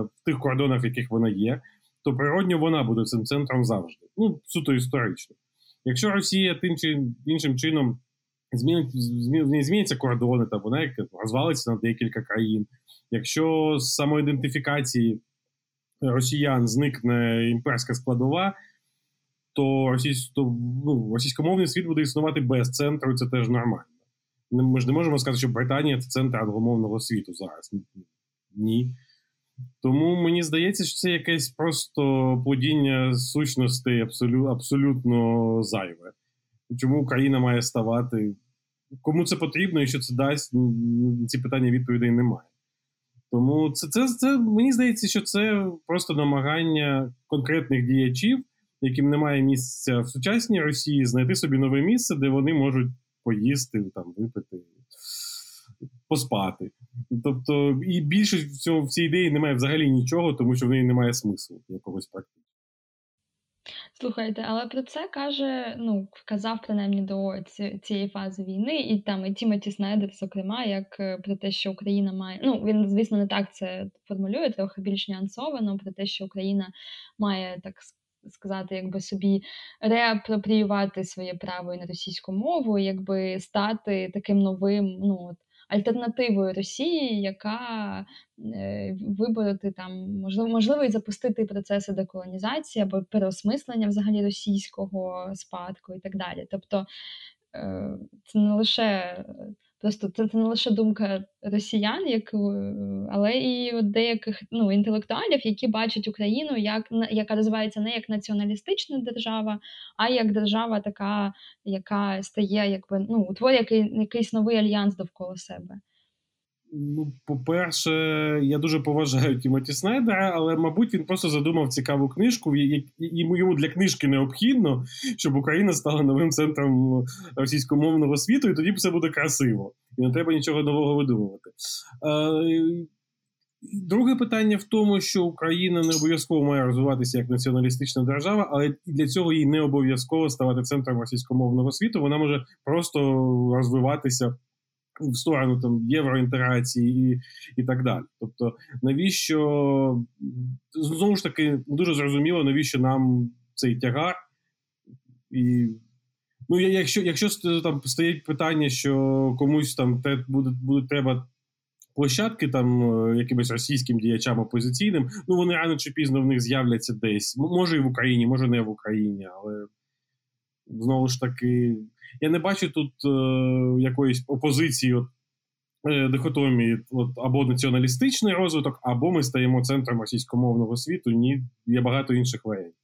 в тих кордонах, в яких вона є, то природньо вона буде цим центром завжди. Ну, суто історично. Якщо Росія тим чи іншим чином змінить, змін, зміняться кордони, та вона як розвалиться на декілька країн. Якщо з самоідентифікації росіян зникне імперська складова, то, російсь, то ну, російськомовний світ буде існувати без центру, і це теж нормально. Ми ж не можемо сказати, що Британія це центр англомовного світу зараз. Ні. Тому мені здається, що це якесь просто плодіння сущностей абсолю, абсолютно зайве. Чому Україна має ставати? Кому це потрібно і що це дасть? Ці питання відповідей немає. Тому це, це, це мені здається, що це просто намагання конкретних діячів, яким немає місця в сучасній Росії, знайти собі нове місце, де вони можуть поїсти, там, випити, поспати. Тобто, і більше в цьому в цій ідеї немає взагалі нічого, тому що в неї немає смислу якогось практично. Слухайте, але про це каже, ну, казав принаймні до цієї фази війни, і там і Тімоті Снайдер, зокрема, як е, про те, що Україна має. Ну, він, звісно, не так це формулює, трохи більш нюансовано, про те, що Україна має так сказати, якби собі реапропріювати своє право і на російську мову, якби стати таким новим, ну от. Альтернативою Росії, яка е, вибороти там можливо можливо і запустити процеси деколонізації або переосмислення взагалі російського спадку і так далі. Тобто е, це не лише Просто це, це не лише думка росіян, як, е, але і от деяких ну, інтелектуалів, які бачать Україну, як яка розвивається не як націоналістична держава, а як держава, така, яка стає, якби ну, утворює який, якийсь новий альянс довкола себе. Ну, по-перше, я дуже поважаю Тімоті Снайдера, але, мабуть, він просто задумав цікаву книжку. і Йому для книжки необхідно, щоб Україна стала новим центром російськомовного світу, і тоді все буде красиво. І не треба нічого нового видумувати. Друге питання в тому, що Україна не обов'язково має розвиватися як націоналістична держава, але для цього їй не обов'язково ставати центром російськомовного світу. Вона може просто розвиватися в сторону там євроінтеграції і і так далі. Тобто, навіщо знову ж таки дуже зрозуміло, навіщо нам цей тягар? І ну, якщо якщо там стоїть питання, що комусь там те буде, буде треба площадки там е, якимось російським діячам опозиційним, ну вони рано чи пізно в них з'являться десь. Може і в Україні, може не в Україні, але знову ж таки, я не бачу тут е, якоїсь опозиції от, е, дихотомії от, або націоналістичний розвиток, або ми стаємо центром російськомовного світу. Ні, є багато інших варіантів.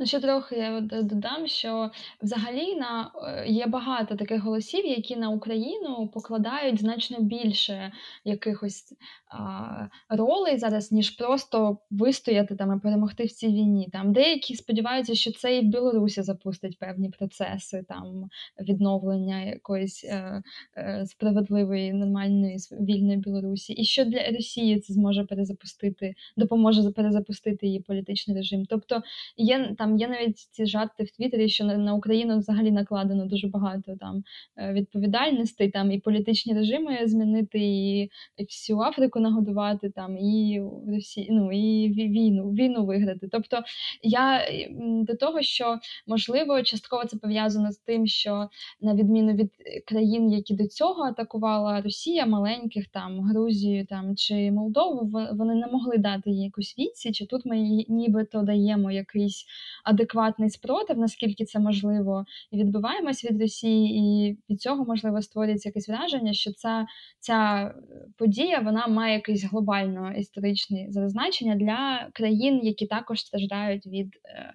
Ну, ще трохи я додам, що взагалі на е, є багато таких голосів, які на Україну покладають значно більше якихось а, ролей зараз, ніж просто вистояти там і перемогти в цій війні. Там деякі сподіваються, що це і в Білорусі запустить певні процеси там відновлення якоїсь е, е, справедливої, нормальної вільної Білорусі, і що для Росії це зможе перезапустити, допоможе перезапустити її політичний режим. Тобто є там є навіть ці жарти в Твіттері, що на, Україну взагалі накладено дуже багато там е, відповідальностей, там і політичні режими змінити, і, всю Африку нагодувати, там і Росі... ну, і війну війну виграти. Тобто я до того, що можливо частково це пов'язано з тим, що на відміну від країн, які до цього атакувала Росія, маленьких там Грузію там чи Молдову, вони не могли дати їй якусь відсіч, і тут ми нібито даємо якийсь адекватний спротив, наскільки це можливо, і відбиваємось від Росії, і від цього можливо створюється якесь враження, що ця ця подія вона має якесь глобально історичне зазначення для країн, які також страждають від. Е,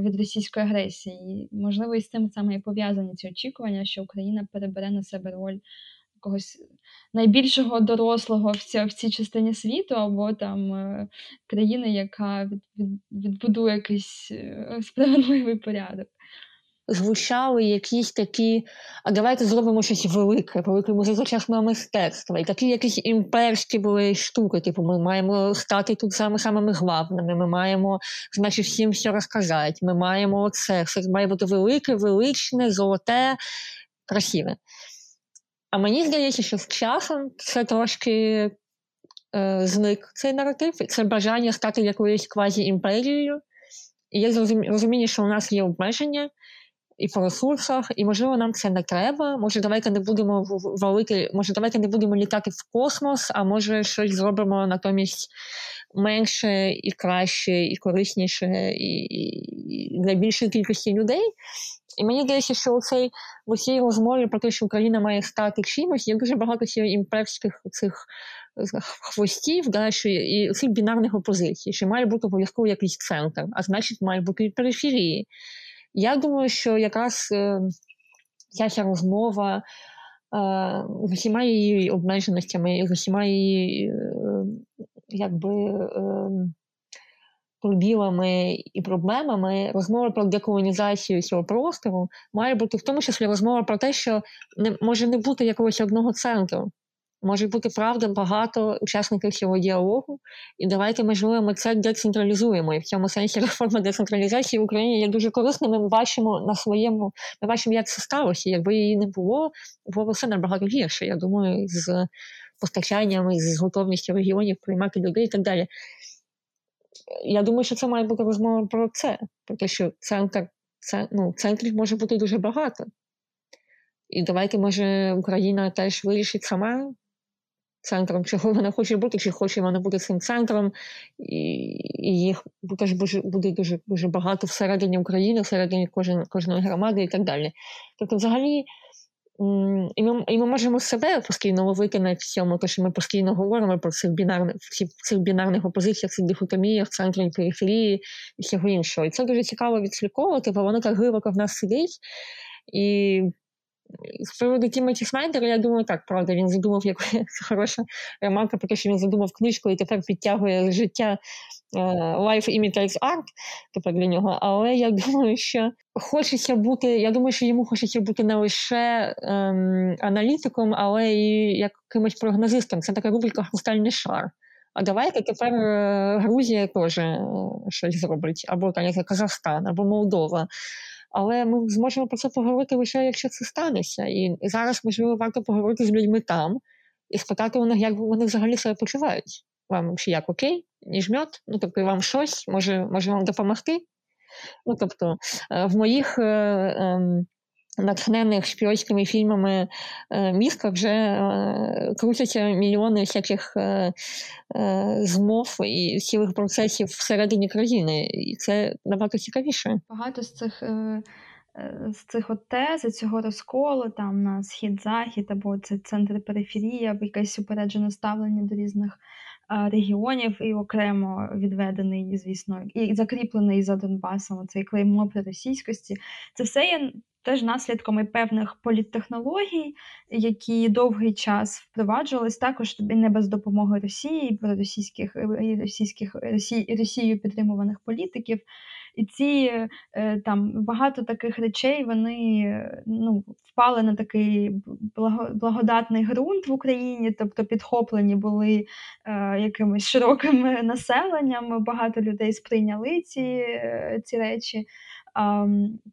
від російської агресії, можливо, і з цим саме і пов'язані ці очікування, що Україна перебере на себе роль якогось найбільшого дорослого в цій, в цій частині світу, або там е, країни, яка від, від, відбудує якийсь е, справедливий порядок. Звучали якісь такі, а давайте зробимо щось велике, велике музичне мистецтво. І такі якісь імперські були штуки. Типу, ми маємо стати тут саме самими главними, ми маємо, значить, всім все розказати. Ми маємо це, все має бути велике, величне, золоте, красиве. А мені здається, що з часом це трошки е, зник цей наратив, це бажання стати якоюсь квазі-імперією. І є розуміння, що у нас є обмеження і по ресурсах, і, можливо, нам це не треба. Може, давайте не будемо валити, може, давайте не будемо літати в космос, а може щось зробимо натомість менше і краще, і корисніше, і, і для більшої кількості людей. І мені здається, що цій, у цій розмові про те, що Україна має стати чимось, є дуже багато цих імперських цих хвостів, да, що і цих бінарних опозицій, що має бути обов'язково якийсь центр, а значить, має бути і периферії. Я думаю, що якраз е, ця ця розмова е, з усіма її обмеженостями, з усіма її е, якби. Е, пробілами і проблемами розмова про деколонізацію цього простору має бути в тому числі розмова про те, що не може не бути якогось одного центру. Може бути правда багато учасників цього діалогу, і давайте, можливо, ми це децентралізуємо. І в цьому сенсі реформа децентралізації в Україні є дуже корисною. Ми бачимо на своєму, ми бачимо, як це сталося. Якби її не було, було все набагато гірше. Я думаю, з постачанням, з готовністю регіонів приймати людей і так далі я думаю, що це має бути розмова про це, про те, що центр, це, ну, центрів може бути дуже багато. І давайте, може, Україна теж вирішить сама центром, чого вона хоче бути, чи хоче вона бути цим центром, і і їх теж буде дуже дуже багато всередині України, всередині кожен, кожної громади і так далі. Тобто, взагалі. І ми і ми можемо себе постійно ловити на цьому, тому що ми постійно говоримо про цих бінарних цих бінарних опозиціях, цих дихотоміях, центрі периферії і всього іншого. І це дуже цікаво відслідковувати, бо воно так глибоко в нас сидить. І з приводу Тімоті Снайдера, я думаю, так, правда, він задумав якусь хороша ремарка про те, що він задумав книжку і тепер підтягує життя Life Imitates Art, тепер для нього. Але я думаю, що хочеться бути, я думаю, що йому хочеться бути не лише ем, аналітиком, але і якимось прогнозистом. Це така рубрика Хрустальний шар. А давайте тепер Грузія теж щось зробить, або там, як Казахстан, або Молдова. Але ми зможемо про це поговорити лише, якщо це станеться. І зараз, можливо, варто поговорити з людьми там і спитати у них, як вони взагалі себе почувають. Вам ще як окей, ніж жмет? Ну, тобто, вам щось може може вам допомогти? Ну, тобто, в моїх ем, натхнених шпіонськими фільмами е, мізках вже е, крутяться мільйони всяких е, змов і цілих процесів всередині країни, і це набагато цікавіше. Багато з цих. З цих от тез, цього розколу там на схід-захід, або це центр периферія, або якесь упереджене ставлення до різних регіонів, і окремо відведений, звісно, і закріплений за Донбасом цей клеймо при російськості. Це все є теж наслідком і певних політтехнологій, які довгий час впроваджувались, також не без допомоги Росії, російських і російських Росії, Росією підтримуваних політиків. І ці е, там багато таких речей вони ну, впали на такий благодатний ґрунт в Україні, тобто підхоплені були е, якимось широким населенням. Багато людей сприйняли ці, е, ці речі.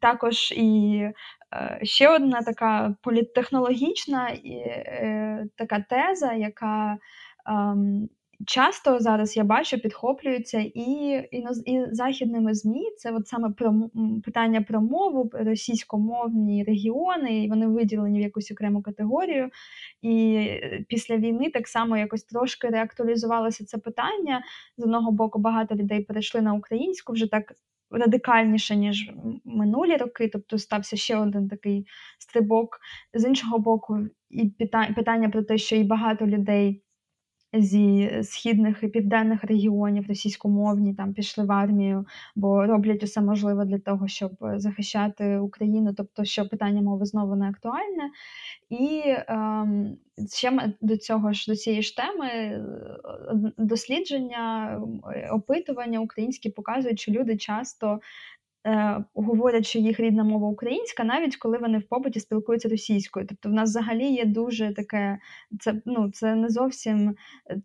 Також і е, ще одна така політтехнологічна е, така теза, яка часто зараз я бачу, підхоплюється і і, і західними ЗМІ. Це от саме про питання про мову, російськомовні регіони, і вони виділені в якусь окрему категорію. І е, після війни так само якось трошки реактуалізувалося це питання. З одного боку, багато людей перейшли на українську вже так радикальніше, ніж минулі роки, тобто стався ще один такий стрибок. З іншого боку, і питання про те, що і багато людей зі східних і південних регіонів російськомовні там пішли в армію, бо роблять усе можливе для того, щоб захищати Україну, тобто, що питання мови знову не актуальне. І ем, ще до цього ж до цієї ж теми е, дослідження, опитування українські показують, що люди часто е, говорять, що їх рідна мова українська, навіть коли вони в побуті спілкуються російською. Тобто, в нас взагалі є дуже таке, це ну це не зовсім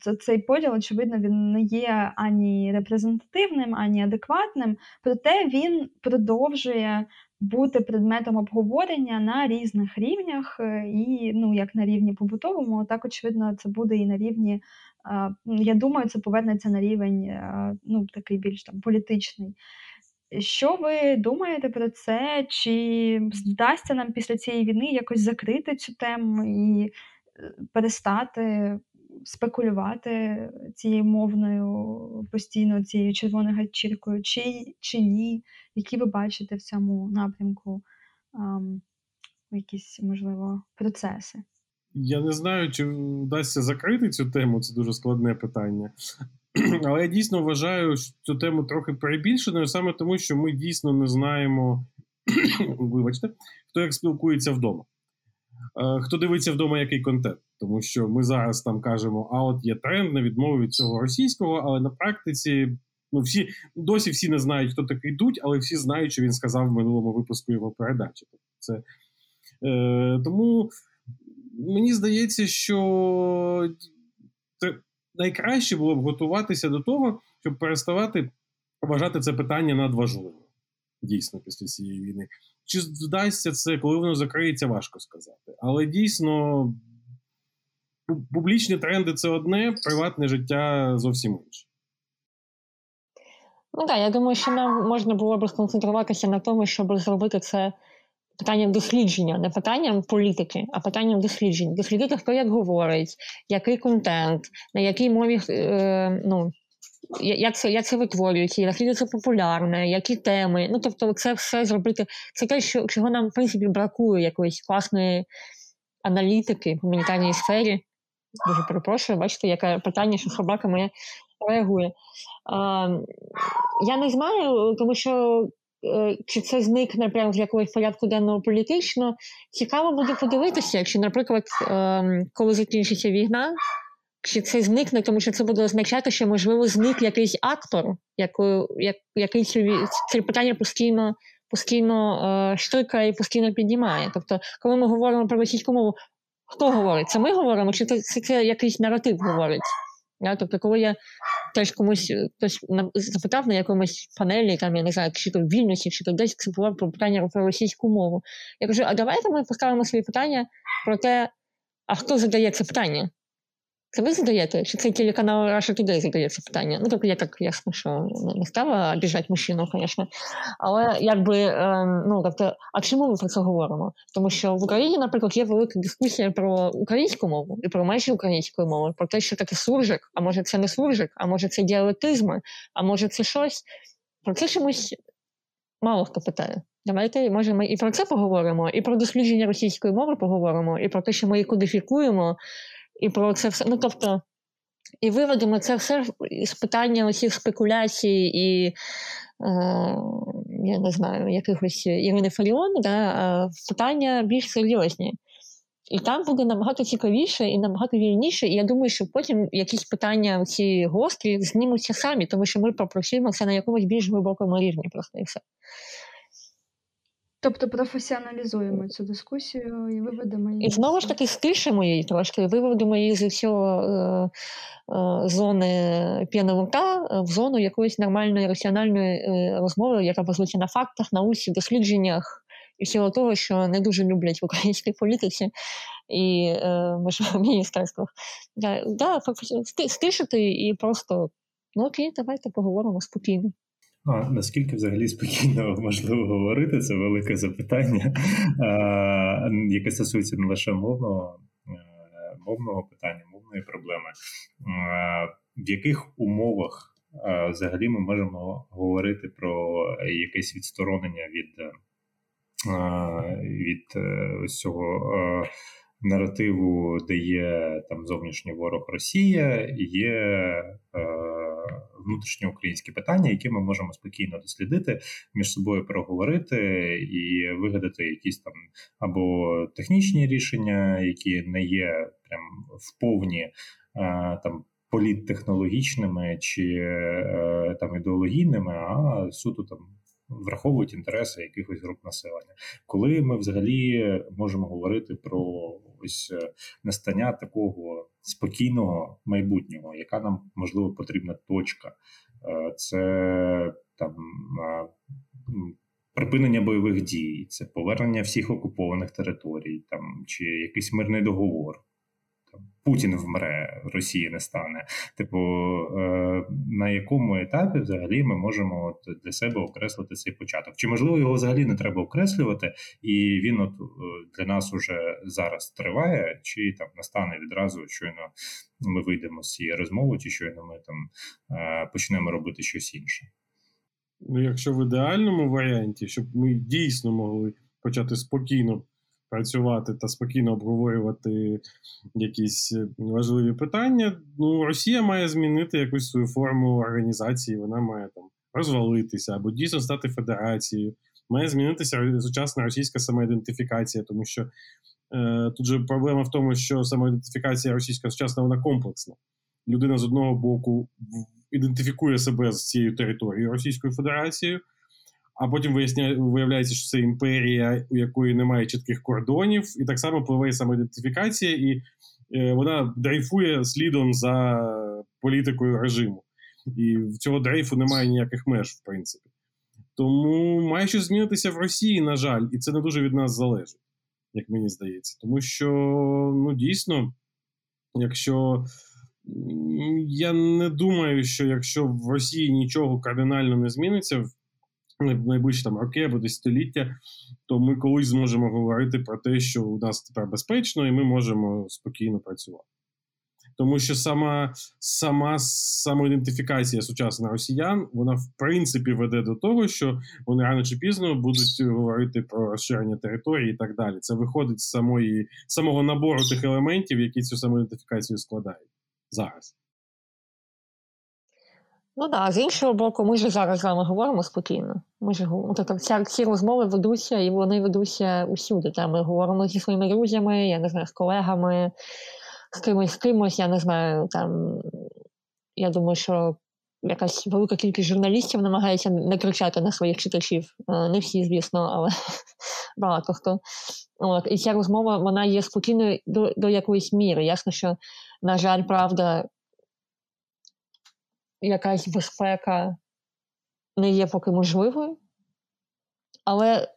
це, цей поділ, очевидно, він не є ані репрезентативним, ані адекватним, проте він продовжує. Бути предметом обговорення на різних рівнях, е, і ну як на рівні побутовому, так очевидно, це буде і на рівні. Я думаю, це повернеться на рівень ну такий більш там політичний. Що ви думаєте про це? Чи вдасться нам після цієї війни якось закрити цю тему і е, перестати спекулювати цією мовною постійно цією червоною гачіркою, чи чи ні? Які ви бачите в цьому напрямку ам, якісь, можливо, процеси? Я не знаю, чи вдасться закрити цю тему, це дуже складне питання. Але я дійсно вважаю цю тему трохи перебільшеною, саме тому, що ми дійсно не знаємо, вибачте, хто як спілкується вдома. Е, хто дивиться вдома який контент, тому що ми зараз там кажемо, а от є тренд на відмову від цього російського, але на практиці ну всі досі всі не знають, хто такий дуть, але всі знають, що він сказав в минулому випуску його передачі. Тобто це, е, Тому мені здається, що найкраще було б готуватися до того, щоб переставати вважати це питання надважливим. Дійсно, після цієї війни. Чи вдасться це, коли воно закриється, важко сказати. Але дійсно, публічні тренди це одне, приватне життя зовсім інше. Ну так, я думаю, що нам можна було б сконцентруватися на тому, щоб зробити це питанням дослідження, не питанням політики, а питанням досліджень. Дослідити, хто як говорить, який контент, на якій мові е, ну, як це як це витворюється, наскільки це популярне, які теми. Ну, тобто, це все зробити. Це те, що чого нам, в принципі, бракує якоїсь класної аналітики в гуманітарній сфері. Дуже перепрошую, бачите, яке питання, що собака моя реагує. А, Я не знаю, тому що чи це зникне прямо з якогось порядку денного політично. Цікаво буде подивитися, чи, наприклад, ем, коли закінчиться війна, чи це зникне, тому що це буде означати, що можливо зник якийсь актор, як, який це питання постійно постійно е, штикає і постійно піднімає. Тобто, коли ми говоримо про російську мову, хто говорить? Це ми говоримо, чи це, це якийсь наратив говорить? Тобто, коли я теж комусь хтось запитав на якомусь панелі, там я не знаю, чи то в Вільнюсі, чи то десь було про питання про російську мову. Я кажу: а давайте ми поставимо свої питання про те, а хто задає це питання? Це ви задаєте? Чи це телеканал Russia Today задає це питання? Ну, тобто я так ясно, що не стала обіжати мужчину, звісно. Але якби, ем, ну, тобто, а чому ми про це говоримо? Тому що в Україні, наприклад, є велика дискусія про українську мову і про межі української мови, про те, що таке суржик, а може це не суржик, а може це діалектизми, а може це щось. Про це чомусь мало хто питає. Давайте, може, ми і про це поговоримо, і про дослідження російської мови поговоримо, і про те, що ми її кодифікуємо і про це все. Ну тобто, і виведемо це все з питання усіх спекуляцій і. Е, я не знаю, якихось Ірини Фаріон, да, питання більш серйозні. І там буде набагато цікавіше і набагато вільніше. І я думаю, що потім якісь питання ці гострі знімуться самі, тому що ми попрацюємо це на якомусь більш глибокому рівні. Просто і все. Тобто професіоналізуємо цю дискусію і виведемо її. І знову ж таки стишимо її трошки, виведемо її з цього е, е, зони п'яновика в зону якоїсь нормальної раціональної е, розмови, яка базується на фактах, науці, дослідженнях і всього того, що не дуже люблять в українській політиці і е, в міністерствах. Да, да, стишити і просто ну окей, давайте поговоримо спокійно. А, Наскільки взагалі спокійно можливо говорити, це велике запитання, яке стосується не лише мовного е, мовного питання, мовної проблеми. В яких умовах а, взагалі ми можемо говорити про якесь відсторонення від від е, ось цього наративу, де є там зовнішній ворог Росія, є внутрішньоукраїнські питання, які ми можемо спокійно дослідити, між собою проговорити і вигадати якісь там або технічні рішення, які не є прям вповні там політтехнологічними чи е, там ідеологійними, а суто там враховують інтереси якихось груп населення. Коли ми взагалі можемо говорити про ось е, настання такого спокійного майбутнього, яка нам можливо потрібна точка, е, це там. Припинення бойових дій, це повернення всіх окупованих територій, там чи якийсь мирний договор, Путін вмре, Росії не стане. Типу, е, на якому етапі взагалі ми можемо от для себе окреслити цей початок? Чи можливо його взагалі не треба окреслювати, і він от е, для нас уже зараз триває, чи там настане відразу, щойно ми вийдемо з цієї розмови, чи щойно ми там е, почнемо робити щось інше? Ну, якщо в ідеальному варіанті, щоб ми дійсно могли почати спокійно працювати та спокійно обговорювати якісь е, важливі питання. Ну, Росія має змінити якусь свою форму організації, вона має там розвалитися або дійсно стати федерацією. Має змінитися сучасна російська самоідентифікація, тому що е, тут же проблема в тому, що самоідентифікація російська сучасна вона комплексна. Людина з одного боку ідентифікує себе з цією територією Російською Федерацією, а потім виясняє, виявляється, що це імперія, у якої немає чітких кордонів, і так само пливе самоідентифікація, і е, вона дрейфує слідом за політикою режиму. І в цього дрейфу немає ніяких меж, в принципі. Тому має щось змінитися в Росії, на жаль, і це не дуже від нас залежить, як мені здається. Тому що, ну, дійсно, якщо. Я не думаю, що якщо в Росії нічого кардинально не зміниться найближчі там роки або десятиліття, то ми колись зможемо говорити про те, що у нас тепер безпечно, і ми можемо спокійно працювати. Тому що сама сама самоідентифікація сучасних росіян, вона в принципі веде до того, що вони рано чи пізно будуть говорити про розширення території і так далі. Це виходить з самої самого набору тих елементів, які цю самоідентифікацію складають зараз. Ну так, з іншого боку, ми ж зараз з вами говоримо спокійно. Ми ж тобто, ці, ці розмови ведуться, і вони ведуться усюди. Та ми говоримо зі своїми друзями, я не знаю, з колегами, з кимось з кимось, я не знаю, там я думаю, що якась велика кількість журналістів намагається не кричати на своїх читачів. Е, не всі, звісно, але багато хто. От, І ця розмова вона є спокійною до до якоїсь міри. Ясно, що, на жаль, правда, якась безпека не є поки можливою, але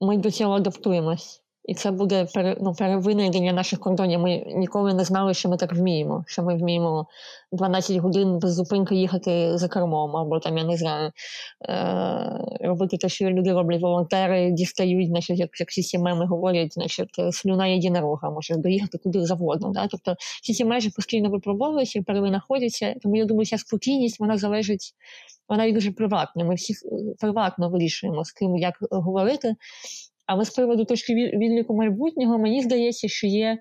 ми до цього адаптуємось. І це буде ну, перевинайдення наших кордонів. Ми ніколи не знали, що ми так вміємо. Що ми вміємо 12 годин без зупинки їхати за кермом, або там, я не знаю, е- робити те, що люди роблять волонтери, дістають, значить, як як всі меми говорять, значить, слюна єдинорога, може доїхати куди завгодно. Да? Тобто всі ці межі постійно випробовуються перевинаходяться. Тому я думаю, ця спокійність вона залежить, вона є дуже приватна. Ми всі приватно вирішуємо, з ким як говорити. Але з приводу точки відліку майбутнього, мені здається, що є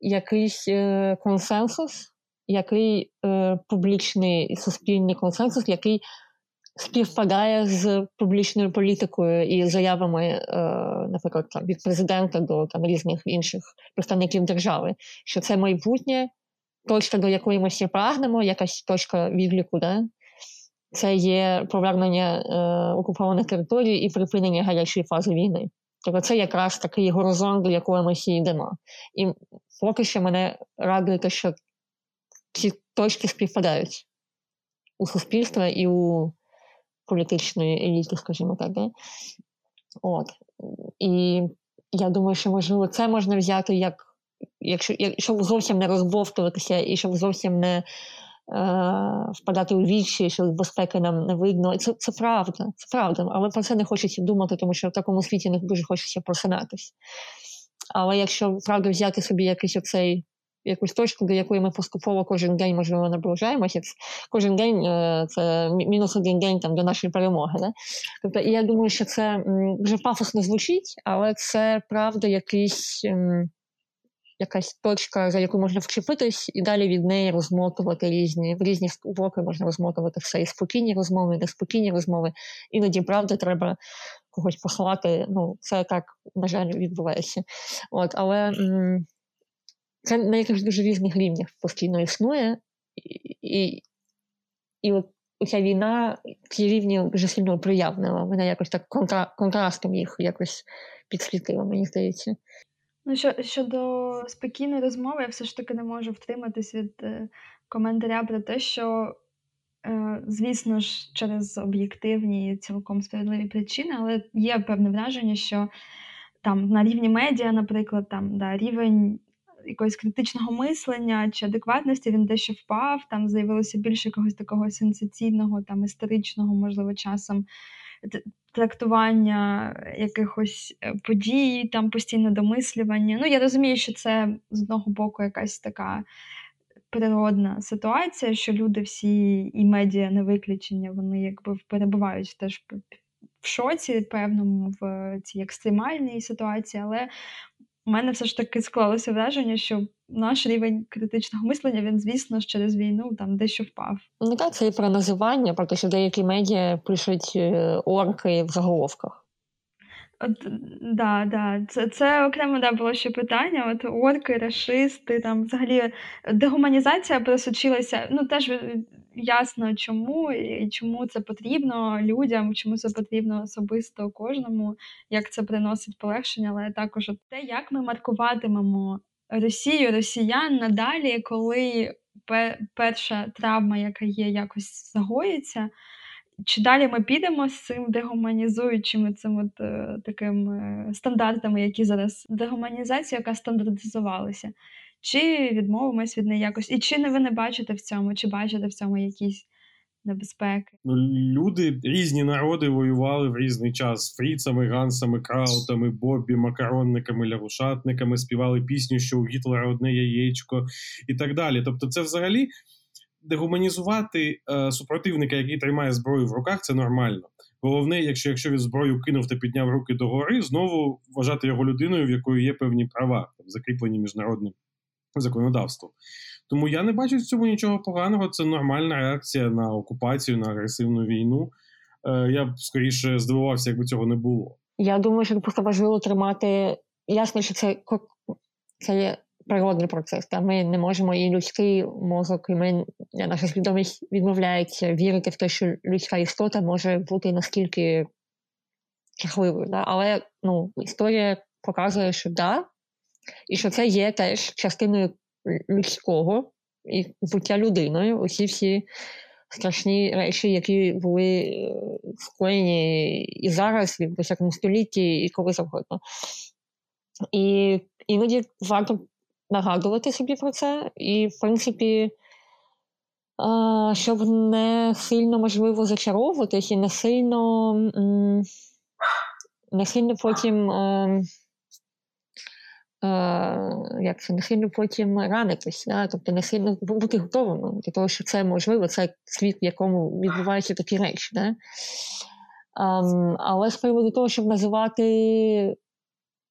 якийсь е, консенсус, який е, публічний суспільний консенсус, який співпадає з публічною політикою і заявами, е, наприклад, там, від президента до там, різних інших представників держави, що це майбутнє, точка, до якої ми всі прагнемо, якась точка відліку, да? це є повернення е, окупованих територій і припинення гарячої фази війни. Тобто це якраз такий горизонт, до якого ми всі йдемо. І поки що мене радує те, що ці точки співпадають у суспільства і у політичної еліти, скажімо так. Да? От. І я думаю, що можливо це можна взяти як, якщо, щоб зовсім не розбовтуватися і щоб зовсім не впадати у вічі, що безпеки нам не видно. Це це правда, це правда. Але про це не хочеться думати, тому що в такому світі не дуже хочеться просинатись. Але якщо правда взяти собі якийсь оцей. Якусь точку, до якої ми поступово кожен день, можливо, наближаємося. Кожен день е, це мінус один день там, до нашої перемоги. Не? Тобто, і я думаю, що це дуже пафосно звучить, але це правда якийсь якась точка, за яку можна вчепитись, і далі від неї розмотувати різні в різні боки можна розмотувати все і спокійні розмови, і неспокійні розмови. Іноді, правда, треба когось послати. Ну, це так, на жаль, відбувається. От, Але м- це на якихось дуже різних рівнях постійно існує, і, і, і от ця війна ці рівні дуже сильно проявнила. Мене якось так контра- контрастом їх якось підсвітила, мені здається. Ну, що, щодо спокійної розмови, я все ж таки не можу втриматись від е, коментаря про те, що, е, звісно ж, через об'єктивні і цілком справедливі причини, але є певне враження, що там на рівні медіа, наприклад, там да, рівень якогось критичного мислення чи адекватності він дещо впав, там з'явилося більше якогось такого сенсаційного, там історичного, можливо, часом трактування якихось е, подій, там постійне домислювання. Ну, я розумію, що це з одного боку якась така природна ситуація, що люди всі і медіа не виключення, вони якби перебувають теж в шоці, певному в цій екстремальній ситуації, але у мене все ж таки склалося враження, що наш рівень критичного мислення, він, звісно, ж через війну там дещо впав. Ну так, це і про називання, про те, що деякі медіа пишуть е, орки в заголовках. От, да, да. Це це окремо да, було ще питання. От орки, расисти, там взагалі дегуманізація просочилася. Ну теж ясно, чому і чому це потрібно людям, чому це потрібно особисто кожному, як це приносить полегшення, але також те, як ми маркуватимемо Росію, росіян надалі, коли перша травма, яка є, якось загоїться. Чи далі ми підемо з цим дегуманізуючими цим от, е, такими стандартами, які зараз? Дегуманізація, яка стандартизувалася, чи відмовимось від неї якось, і чи не ви не бачите в цьому, чи бачите в цьому якісь небезпеки? Ну, люди, різні народи воювали в різний час фріцами, гансами, краутами, бобі, макаронниками, лягушатниками, співали пісню, що у Гітлера одне яєчко і так далі. Тобто, це взагалі дегуманізувати е, супротивника, який тримає зброю в руках, це нормально. Головне, якщо якщо він зброю кинув та підняв руки догори, знову вважати його людиною, в якої є певні права, закріплені міжнародним законодавством. Тому я не бачу в цьому нічого поганого. Це нормальна реакція на окупацію, на агресивну війну. Е, я б скоріше здивувався, якби цього не було. Я думаю, що просто важливо тримати. Ясно, що це це є природний процес. Та ми не можемо і людський мозок, і ми наша свідомість відмовляється вірити в те, що людська істота може бути наскільки жахливою. Да? Але ну, історія показує, що да, і що це є теж частиною людського і буття людиною. Усі всі страшні речі, які були е, скоєні і зараз, і в всякому столітті, і коли завгодно. І іноді варто нагадувати собі про це, і, в принципі, щоб не сильно можливо зачаровуватись і не сильно не сильно потім. Ем, як це не сильно потім ранитись, да? тобто не сильно бути готовим для того, що це можливо, це світ, в якому відбуваються такі речі. Да? Um, але з приводу того, щоб називати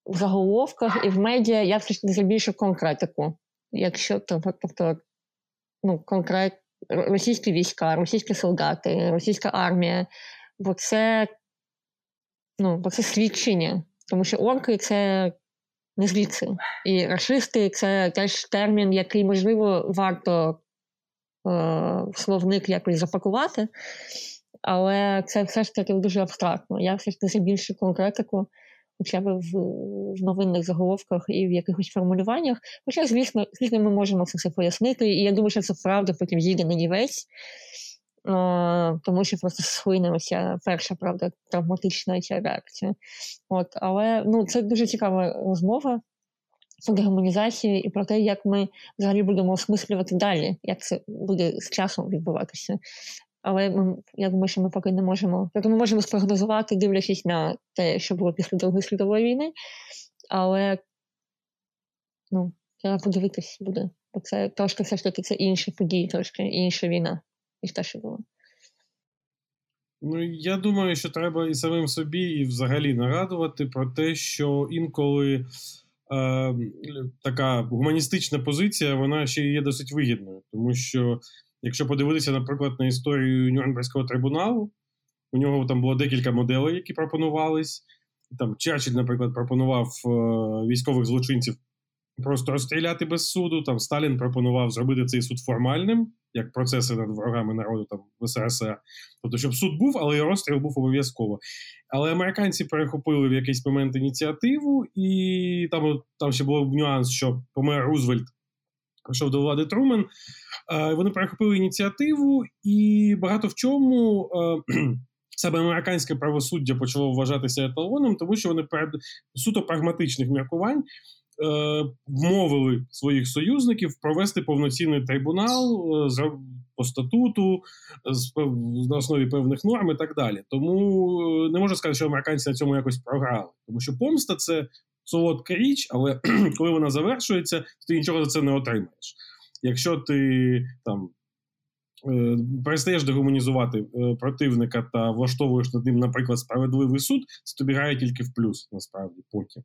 в заголовках і в медіа, я все ж таки більше конкретику. Якщо тобто, ну, конкрет російські війська, російські солдати, російська армія, бо це ну, бо це свідчення, тому що орки це не звідси. І расисти це теж термін, який, можливо, варто е, словник якось запакувати, але це все ж таки дуже абстрактно. Я все ж таки більше конкретику, хоча б в, в новинних заголовках і в якихось формулюваннях. Хоча, звісно, звісно, ми можемо це все пояснити, і я думаю, що це правда потім їде на нівець. Тому що просто схлинулася перша правда травматична ця реакція. От, Але ну, це дуже цікава розмова про дегуманізацію і про те, як ми взагалі будемо осмислювати далі, як це буде з часом відбуватися. Але ми, я думаю, що ми поки не можемо. Тобто ми можемо спрогнозувати, дивлячись на те, що було після Другої світової війни, але ну, треба подивитись буде. Бо це трошки все ж таки це інші події, трошки інша війна ніж те, що було. Ну, я думаю, що треба і самим собі, і взагалі нагадувати про те, що інколи е, така гуманістична позиція, вона ще є досить вигідною. Тому що, якщо подивитися, наприклад, на історію Нюрнберзького трибуналу, у нього там було декілька моделей, які пропонувались. Там Черчилль, наприклад, пропонував е, військових злочинців просто розстріляти без суду. Там Сталін пропонував зробити цей суд формальним, як процеси над ворогами народу там в СРСР. Тобто, щоб суд був, але розстріл був обов'язково. Але американці перехопили в якийсь момент ініціативу, і там там ще був нюанс, що помер Рузвельт. Прийшов до влади Трумен, вони перехопили ініціативу, і багато в чому саме американське правосуддя почало вважатися еталоном, тому що вони перед суто прагматичних міркувань Е, вмовили своїх союзників провести повноцінний трибунал е, по статуту на основі певних норм і так далі. Тому е, не можна сказати, що американці на цьому якось програли, тому що помста це солодка річ, але коли вона завершується, ти нічого за це не отримаєш. Якщо ти там. Перестаєш дегуманізувати противника та влаштовуєш над ним, наприклад, справедливий суд, це тобі грає тільки в плюс, насправді потім.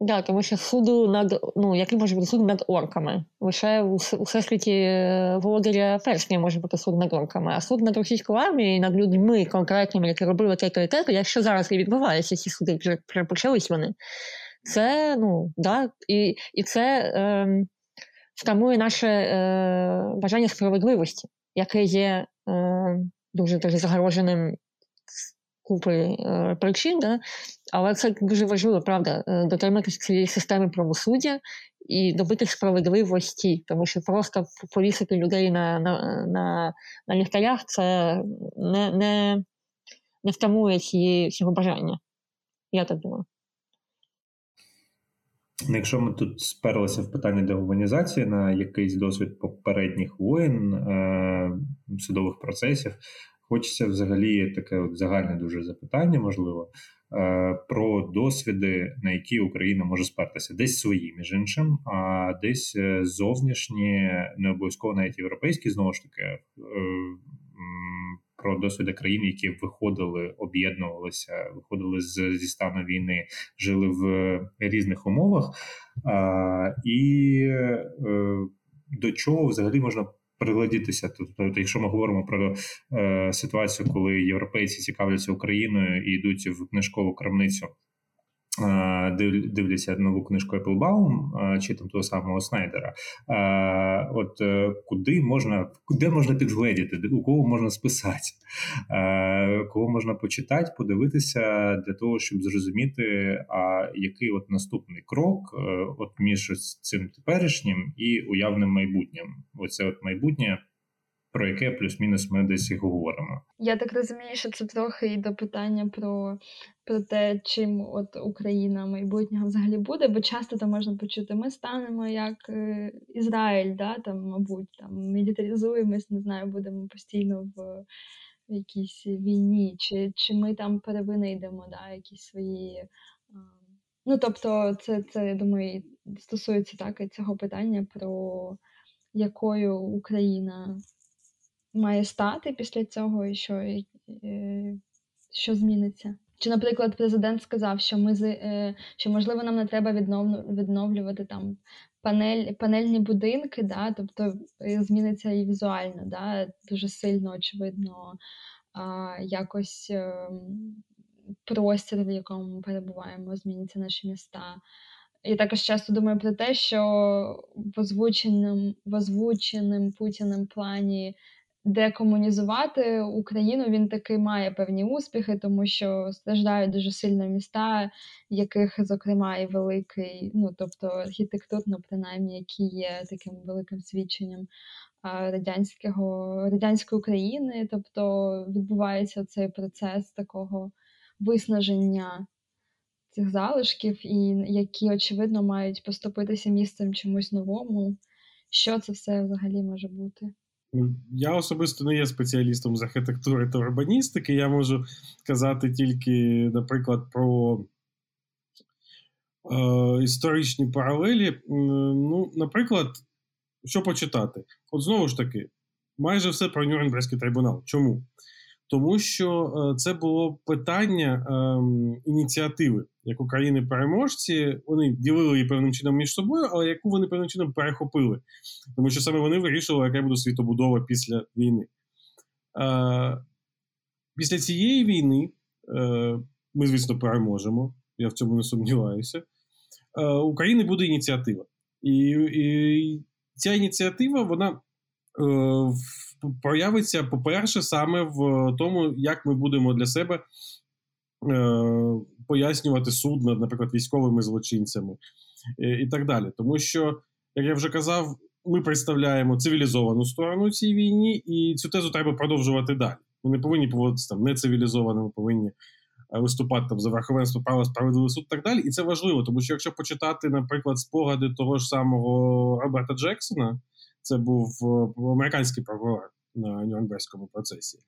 Да, тому що суду над ну який може бути суд над орками. Лише у, у всесвіті е, володаря першня може бути суд над орками, а суд над російською армією, над людьми конкретними, які робили те і те, якщо зараз і відбуваються ці суди, вже почались вони. Це ну да, і і це е, втамує наше е, бажання справедливості, яке є е, дуже дуже загроженим купи е, причин, да? Але це дуже важливо, правда, е, дотриматися цієї системи правосуддя і добити справедливості, тому що просто повісити людей на на, на, на ліхтарях це не не, не втамує цієї, цього бажання. Я так думаю. Якщо ми тут сперлися в питання дегуманізації на якийсь досвід попередніх воєн, е, судових процесів, Хочеться взагалі таке от загальне дуже запитання, можливо, про досвіди, на які Україна може спертися, десь свої, між іншим, а десь е, зовнішні, не обов'язково навіть європейські, знову ж таки, е, про досвіди країн, які виходили, об'єднувалися, виходили з, зі стану війни, жили в різних умовах. І до чого взагалі можна пригладітися. Тобто, якщо ми говоримо про е, ситуацію, коли європейці цікавляться Україною і йдуть в книжкову крамницю дивляться нову книжку Еплбаум чи там того самого Снайдера. От е, куди можна куди можна підгледіти, у кого можна списати, кого можна почитати, подивитися для того, щоб зрозуміти, а який от наступний крок е, от між цим теперішнім і уявним майбутнім. Оце от майбутнє про яке плюс-мінус ми десь і говоримо. Я так розумію, що це трохи і до питання про про те, чим от Україна майбутнього взагалі буде, бо часто там можна почути, ми станемо як е, Ізраїль, да, там, мабуть, там мілітаризуємось, не знаю, будемо постійно в якійсь війні, чи чи ми там перевинайдемо да, якісь свої. Ну, тобто, це, це, я думаю, стосується так і цього питання про якою Україна має стати після цього, і що е, що зміниться. Чи, наприклад, президент сказав, що ми е, що можливо нам не треба відновлювати там панель, панельні будинки, да, тобто е, зміниться і візуально, да, дуже сильно очевидно, а, якось простір, в якому ми перебуваємо, зміняться наші міста. Я також часто думаю про те, що в озвученим, в озвученим Путіним плані декомунізувати Україну він таки має певні успіхи, тому що страждають дуже сильно міста, яких, зокрема, і великий, ну тобто архітектурно, принаймні, які є таким великим свідченням радянського радянської України. Тобто відбувається цей процес такого виснаження. Цих залишків, і які, очевидно, мають поступитися місцем чомусь новому. Що це все взагалі може бути? Ну, я особисто не є спеціалістом з архітектури та урбаністики. Я можу казати тільки, наприклад, про е, історичні паралелі. Ну, Наприклад, що почитати? От знову ж таки, майже все про Нюрнберзький трибунал. Чому? Тому що е, це було питання е, ініціативи як України-переможці, вони ділили її певним чином між собою, але яку вони певним чином перехопили. Тому що саме вони вирішили, яка буде світобудова після війни. Е, Після цієї війни е, ми, звісно, переможемо. Я в цьому не сумніваюся. Е, України буде ініціатива. І, і ця ініціатива, вона. Е, проявиться, по-перше, саме в тому, як ми будемо для себе е, пояснювати суд над, наприклад, військовими злочинцями і, і так далі. Тому що, як я вже казав, ми представляємо цивілізовану сторону цій війні, і цю тезу треба продовжувати далі. Ми не повинні поводитися там нецивілізовано, ми повинні е, виступати там за верховенство права, справедливий суд і так далі. І це важливо, тому що якщо почитати, наприклад, спогади того ж самого Роберта Джексона. Це був е, американський прокурор на Нюрнберзькому процесі.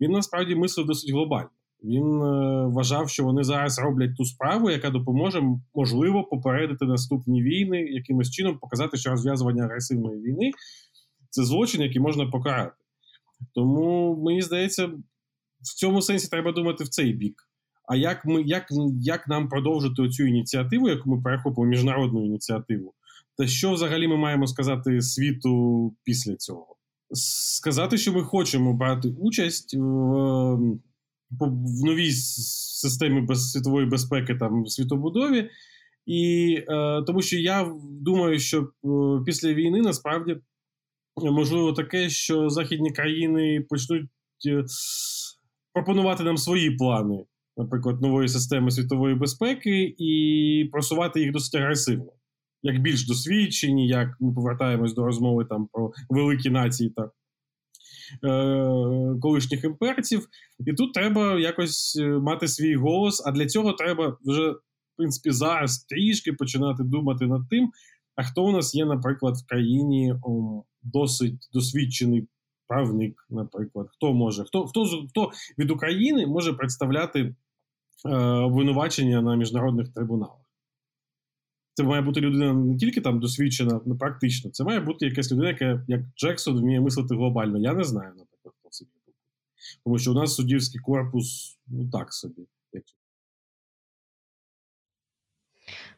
Він насправді мислив досить глобально. Він е, вважав, що вони зараз роблять ту справу, яка допоможе можливо попередити наступні війни, якимось чином показати, що розв'язування агресивної війни це злочин, який можна покарати. Тому мені здається, в цьому сенсі треба думати в цей бік. А як ми як, як нам продовжити цю ініціативу, яку ми перехопимо міжнародну ініціативу? Та що взагалі ми маємо сказати світу після цього? Сказати, що ми хочемо брати участь в в новій системі світової безпеки там світобудові, і е, тому що я думаю, що е, після війни насправді можливо таке, що західні країни почнуть е, пропонувати нам свої плани, наприклад, нової системи світової безпеки, і просувати їх досить агресивно як більш досвідчені, як ми повертаємось до розмови там про великі нації та е, колишніх імперців. І тут треба якось е, мати свій голос. А для цього треба вже, в принципі, зараз трішки починати думати над тим, а хто у нас є, наприклад, в країні о, досить досвідчений правник, наприклад, хто може, хто хто, хто від України може представляти е, обвинувачення на міжнародних трибуналах. Це має бути людина не тільки там досвідчена, ну практично. Це має бути якась людина, яка як Джексон вміє мислити глобально. Я не знаю, наприклад, хто це. Тому що у нас суддівський корпус, ну так собі.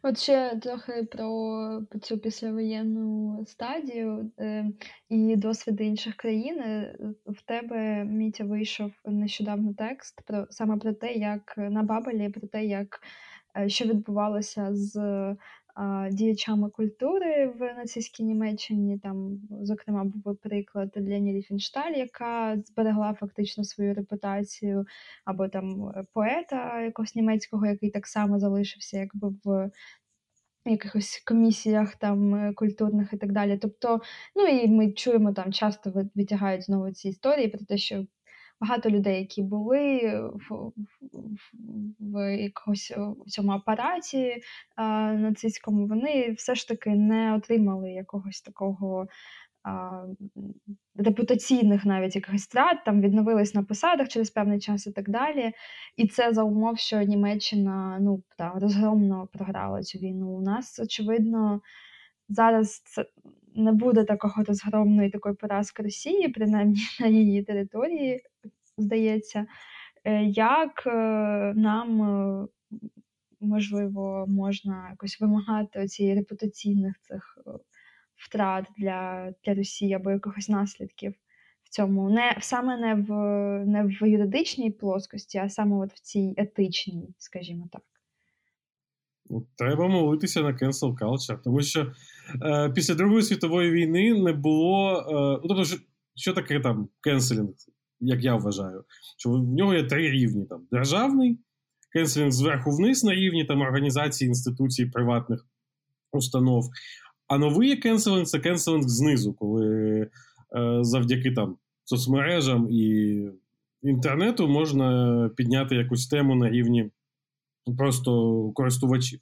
От ще трохи про цю післявоєнну стадію е, і досвід інших країн. Е, в тебе Мітя вийшов нещодавно текст про саме про те, як на Бабелі, про те, як е, що відбувалося з діячами культури в нацистській Німеччині. Там, зокрема, був приклад Лені Ріфеншталь, яка зберегла фактично свою репутацію, або там поета якогось німецького, який так само залишився, якби в. Якихось комісіях там культурних і так далі. Тобто, ну і ми чуємо там часто витягають знову ці історії про те, що багато людей, які були в в, в якогось в цьому апараті а, нацистському, вони все ж таки не отримали якогось такого. А, репутаційних навіть якихось страт, там відновились на посадах через певний час і так далі. І це за умов, що Німеччина ну, та, розгромно програла цю війну. У нас, очевидно, зараз це не буде такого розгромної такої поразки Росії, принаймні на її території, здається, е, як е, нам, е, можливо, можна якось вимагати цієї репутаційних цих втрат для для Росії або якихось наслідків в цьому. Не Саме не в не в юридичній плоскості, а саме от в цій етичній, скажімо так. Треба молитися на cancel culture, тому що е, після Другої світової війни не було. Е, ну, тобто, що, що таке там cancelling? як я вважаю, що в нього є три рівні: там державний, cancelling зверху вниз на рівні там організації, інституцій, приватних установ. А новий cancelling це cancelling знизу, коли е, завдяки там соцмережам і інтернету можна підняти якусь тему на рівні просто користувачів.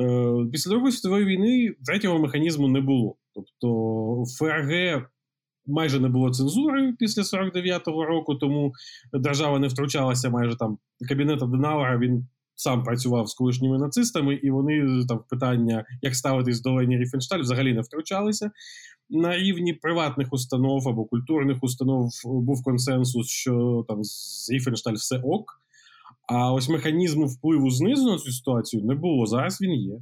Е, Після Другої світової війни третього механізму не було. Тобто ФРГ майже не було цензури після 49-го року, тому держава не втручалася майже там. Кабінет Аденауера він сам працював з колишніми нацистами, і вони там питання, як ставитись до Лені Ріфеншталь, взагалі не втручалися. На рівні приватних установ або культурних установ був консенсус, що там з Ріфеншталь все ок. А ось механізму впливу знизу на цю ситуацію не було. Зараз він є.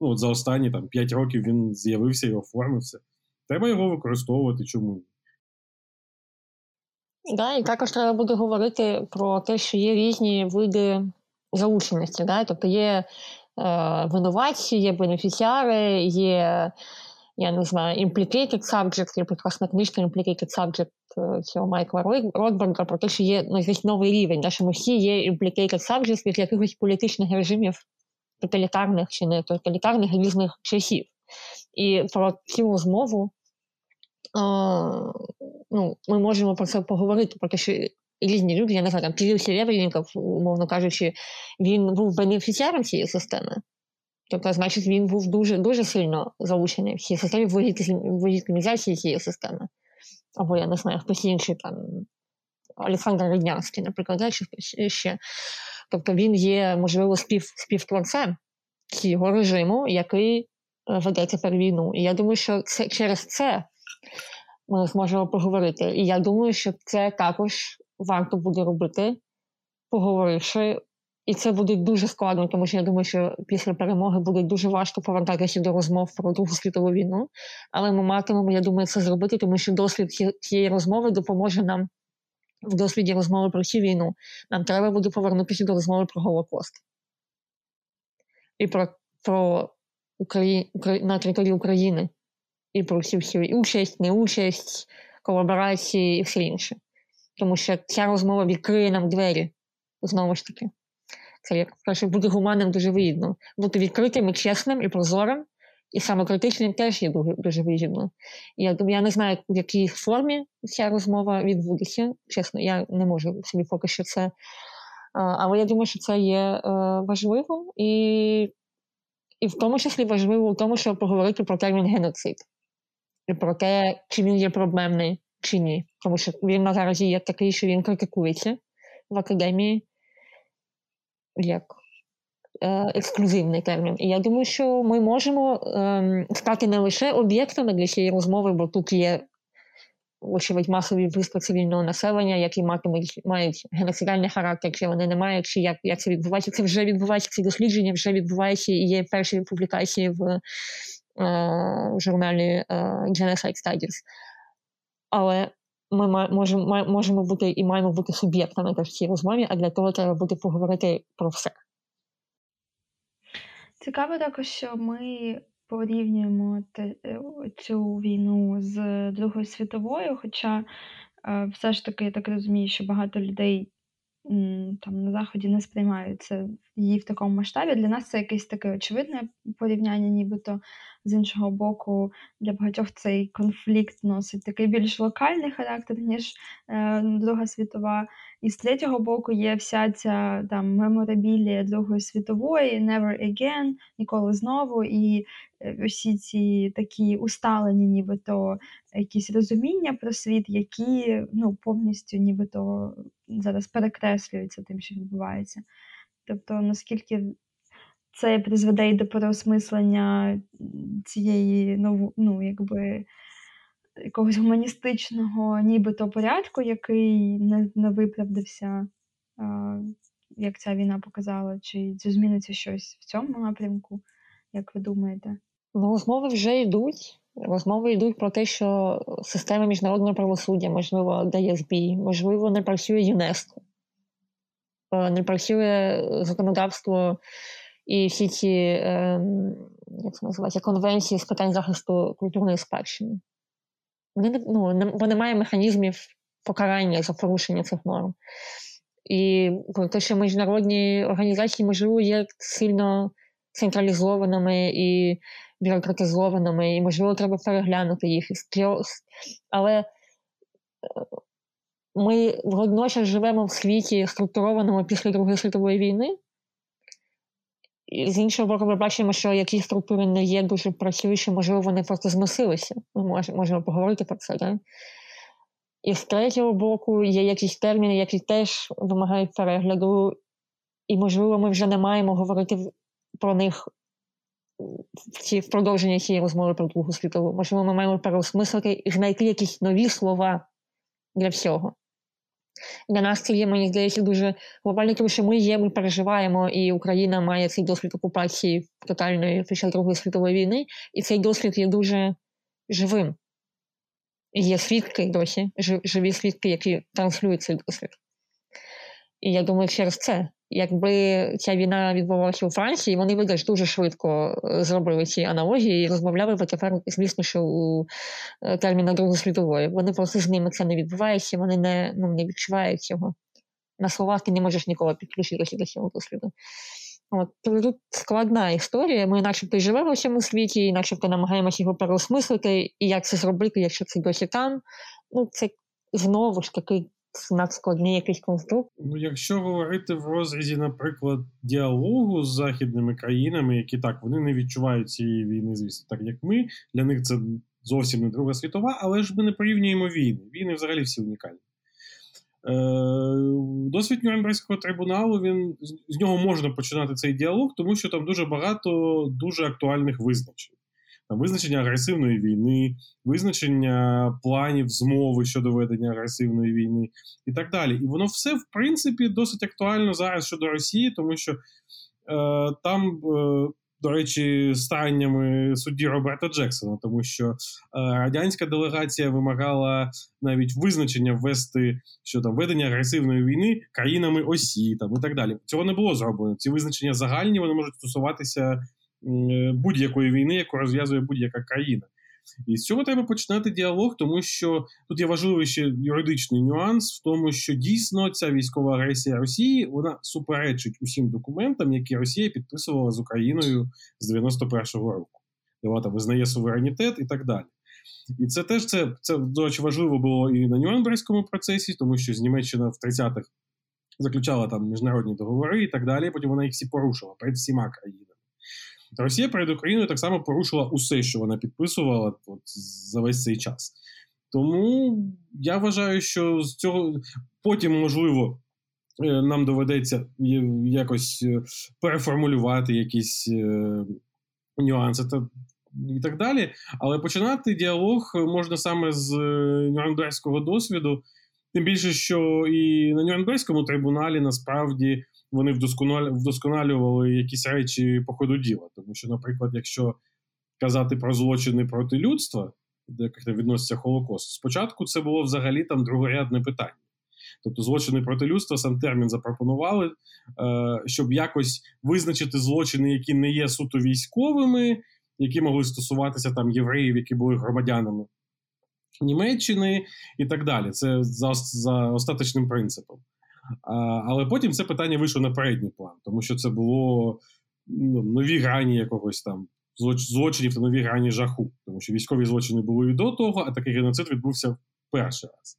Ну, от За останні там 5 років він з'явився і оформився. Треба його використовувати чому. Да, і також треба буде говорити про те, що є різні види залученості. Да? Тобто є е, винуватці, є бенефіціари, є, я не знаю, implicated subject, є прекрасна книжка implicated subject е, цього Майкла Ротберга про те, що є ну, якийсь новий рівень, да? що ми всі є implicated subject від якихось політичних режимів тоталітарних чи не тоталітарних різних часів. І про цю розмову ну, ми можемо про це поговорити, про те, що різні люди, я не знаю, там Кирил Серебренников, умовно кажучи, він був бенефіціаром цієї системи. Тобто, значить, він був дуже дуже сильно залучений в цій системі вилітимізації цієї системи. Або я не знаю, хтось інший там Олександр Ріднянський, наприклад, чи ще. Тобто він є, можливо, спів, співтворцем цього режиму, який веде тепер війну. І я думаю, що це через це ми зможемо поговорити. І я думаю, що це також варто буде робити, поговоривши. І це буде дуже складно, тому що я думаю, що після перемоги буде дуже важко повертатися до розмов про Другу світову війну. Але ми матимемо, я думаю, це зробити, тому що досвід цієї розмови допоможе нам в досвіді розмови про цю війну. Нам треба буде повернутися до розмови про Голокост і про про Украї... на території України і про всі всі участь, неучасть, колаборації і все інше. Тому що ця розмова відкриє нам двері знову ж таки. Це як краще бути гуманним дуже вигідно. Бути відкритим і чесним і прозорим, і самокритичним теж є дуже, дуже вигідно. Я я не знаю, в якій формі ця розмова відбудеться. Чесно, я не можу собі поки що це. Але я думаю, що це є е, важливо, і і в тому числі важливо в тому, щоб поговорити про термін геноцид і про те, чи він є проблемний, чи ні. Тому що він наразі є такий, що він критикується в академії як е, ексклюзивний термін. І я думаю, що ми можемо е, стати не лише об'єктами для цієї розмови, бо тут є вочевидь, масові вбивства цивільного населення, які матимуть мають геноцидальний характер, чи вони не мають, чи як як це відбувається. Це вже відбувається, ці дослідження вже відбуваються і є перші публікації в, е, в журналі е, Genocide Studies. Але ми можемо можемо бути і маємо бути суб'єктами в цій розмові, а для того треба буде поговорити про все. Цікаво також, що ми порівнюємо е, цю війну з Другою світовою, хоча е, все ж таки я так розумію, що багато людей там на заході не сприймають це її в такому масштабі. Для нас це якесь таке очевидне порівняння, нібито з іншого боку, для багатьох цей конфлікт носить такий більш локальний характер, ніж е, Друга світова. І з третього боку є вся ця там меморабілія Другої світової, Never Again, ніколи знову. І е, усі ці такі усталені, нібито якісь розуміння про світ, які ну, повністю нібито зараз перекреслюються тим, що відбувається. Тобто, наскільки це призведе і до переосмислення цієї ну, ну, якби якогось гуманістичного нібито порядку, який не не виправдався, а, як ця війна показала, чи, чи зміниться щось в цьому напрямку, як ви думаєте? Ну, розмови вже йдуть. Розмови йдуть про те, що система міжнародного правосуддя, можливо, дає збій, можливо, не працює ЮНЕСКО, не працює законодавство і всі ці ем, як це називається, конвенції з питань захисту культурної спадщини. Вони ну, бо немає механізмів покарання за порушення цих норм. І те, що міжнародні організації, можливо, є сильно централізованими і бюрократизованими, і, можливо, треба переглянути їх. Але е, ми водночас живемо в світі, структурованому після Другої світової війни, і з іншого боку, ми бачимо, що якісь структури не є дуже працюючі, можливо, вони просто зносилися. Ми можемо поговорити про це. Так? І з третього боку є якісь терміни, які теж вимагають перегляду, і, можливо, ми вже не маємо говорити про них в ці в продовження цієї розмови про Другу світову. Можливо, ми маємо переосмислити і знайти якісь нові слова для всього. Для нас це є, мені здається, дуже глобально, тому що ми є, ми переживаємо, і Україна має цей досвід окупації тотальної під час Другої світової війни, і цей досвід є дуже живим. І Є свідки досі, живі свідки, які транслюють цей досвід. І я думаю, через це якби ця війна відбувалася у Франції, вони би дуже швидко е, зробили ці аналогії і розмовляли би тепер, звісно, що у е, термінах Другої світової. Вони просто з ними це не відбувається, вони не ну, не відчувають цього. На словах ти не можеш ніколи підключитися до цього досвіду. От, Тут складна історія. Ми начебто живемо в цьому світі, і начебто намагаємося його переосмислити, і як це зробити, якщо це досі там. Ну, це знову ж таки надскладний якийсь конструкт. Ну, якщо говорити в розрізі, наприклад, діалогу з західними країнами, які так вони не відчувають цієї війни, звісно, так як ми. Для них це зовсім не Друга світова, але ж ми не порівнюємо війни. Війни взагалі всі унікальні. Е, досвід Нюрнберзького трибуналу він з нього можна починати цей діалог, тому що там дуже багато дуже актуальних визначень там визначення агресивної війни, визначення планів змови щодо ведення агресивної війни і так далі. І воно все, в принципі, досить актуально зараз щодо Росії, тому що е, там. Е, до речі, стараннями судді Роберта Джексона, тому що е, радянська делегація вимагала навіть визначення ввести що там ведення агресивної війни країнами осі там і так далі. Цього не було зроблено. Ці визначення загальні вони можуть стосуватися будь-якої війни, яку розв'язує будь-яка країна. І з цього треба починати діалог, тому що тут є важливий ще юридичний нюанс в тому, що дійсно ця військова агресія Росії вона суперечить усім документам, які Росія підписувала з Україною з 91-го року, де вона визнає суверенітет і так далі. І це теж це, це до речі, важливо було і на Нюрнберзькому процесі, тому що з Німеччина в 30-х заключала там міжнародні договори і так далі. Потім вона їх всі порушила перед всіма країнами. Росія перед Україною так само порушила усе, що вона підписувала от, за весь цей час. Тому я вважаю, що з цього потім можливо. Е, нам доведеться якось е, переформулювати якісь е, нюанси. Та і так далі. Але починати діалог можна саме з нюрнберзького досвіду, тим більше, що і на Нюрнберзькому трибуналі насправді вони вдосконалювали якісь речі по ходу діла. Тому що, наприклад, якщо казати про злочини проти людства, до яких відноситься Холокост, спочатку це було взагалі там другорядне питання. Тобто злочини проти людства, сам термін запропонували, е, щоб якось визначити злочини, які не є суто військовими, які могли стосуватися там євреїв, які були громадянами Німеччини і так далі. Це за за остаточним принципом. Але потім це питання вийшло на передній план, тому що це було ну, нові грані якогось там злочинів та нові грані жаху, тому що військові злочини були і до того, а такий геноцид відбувся перший раз.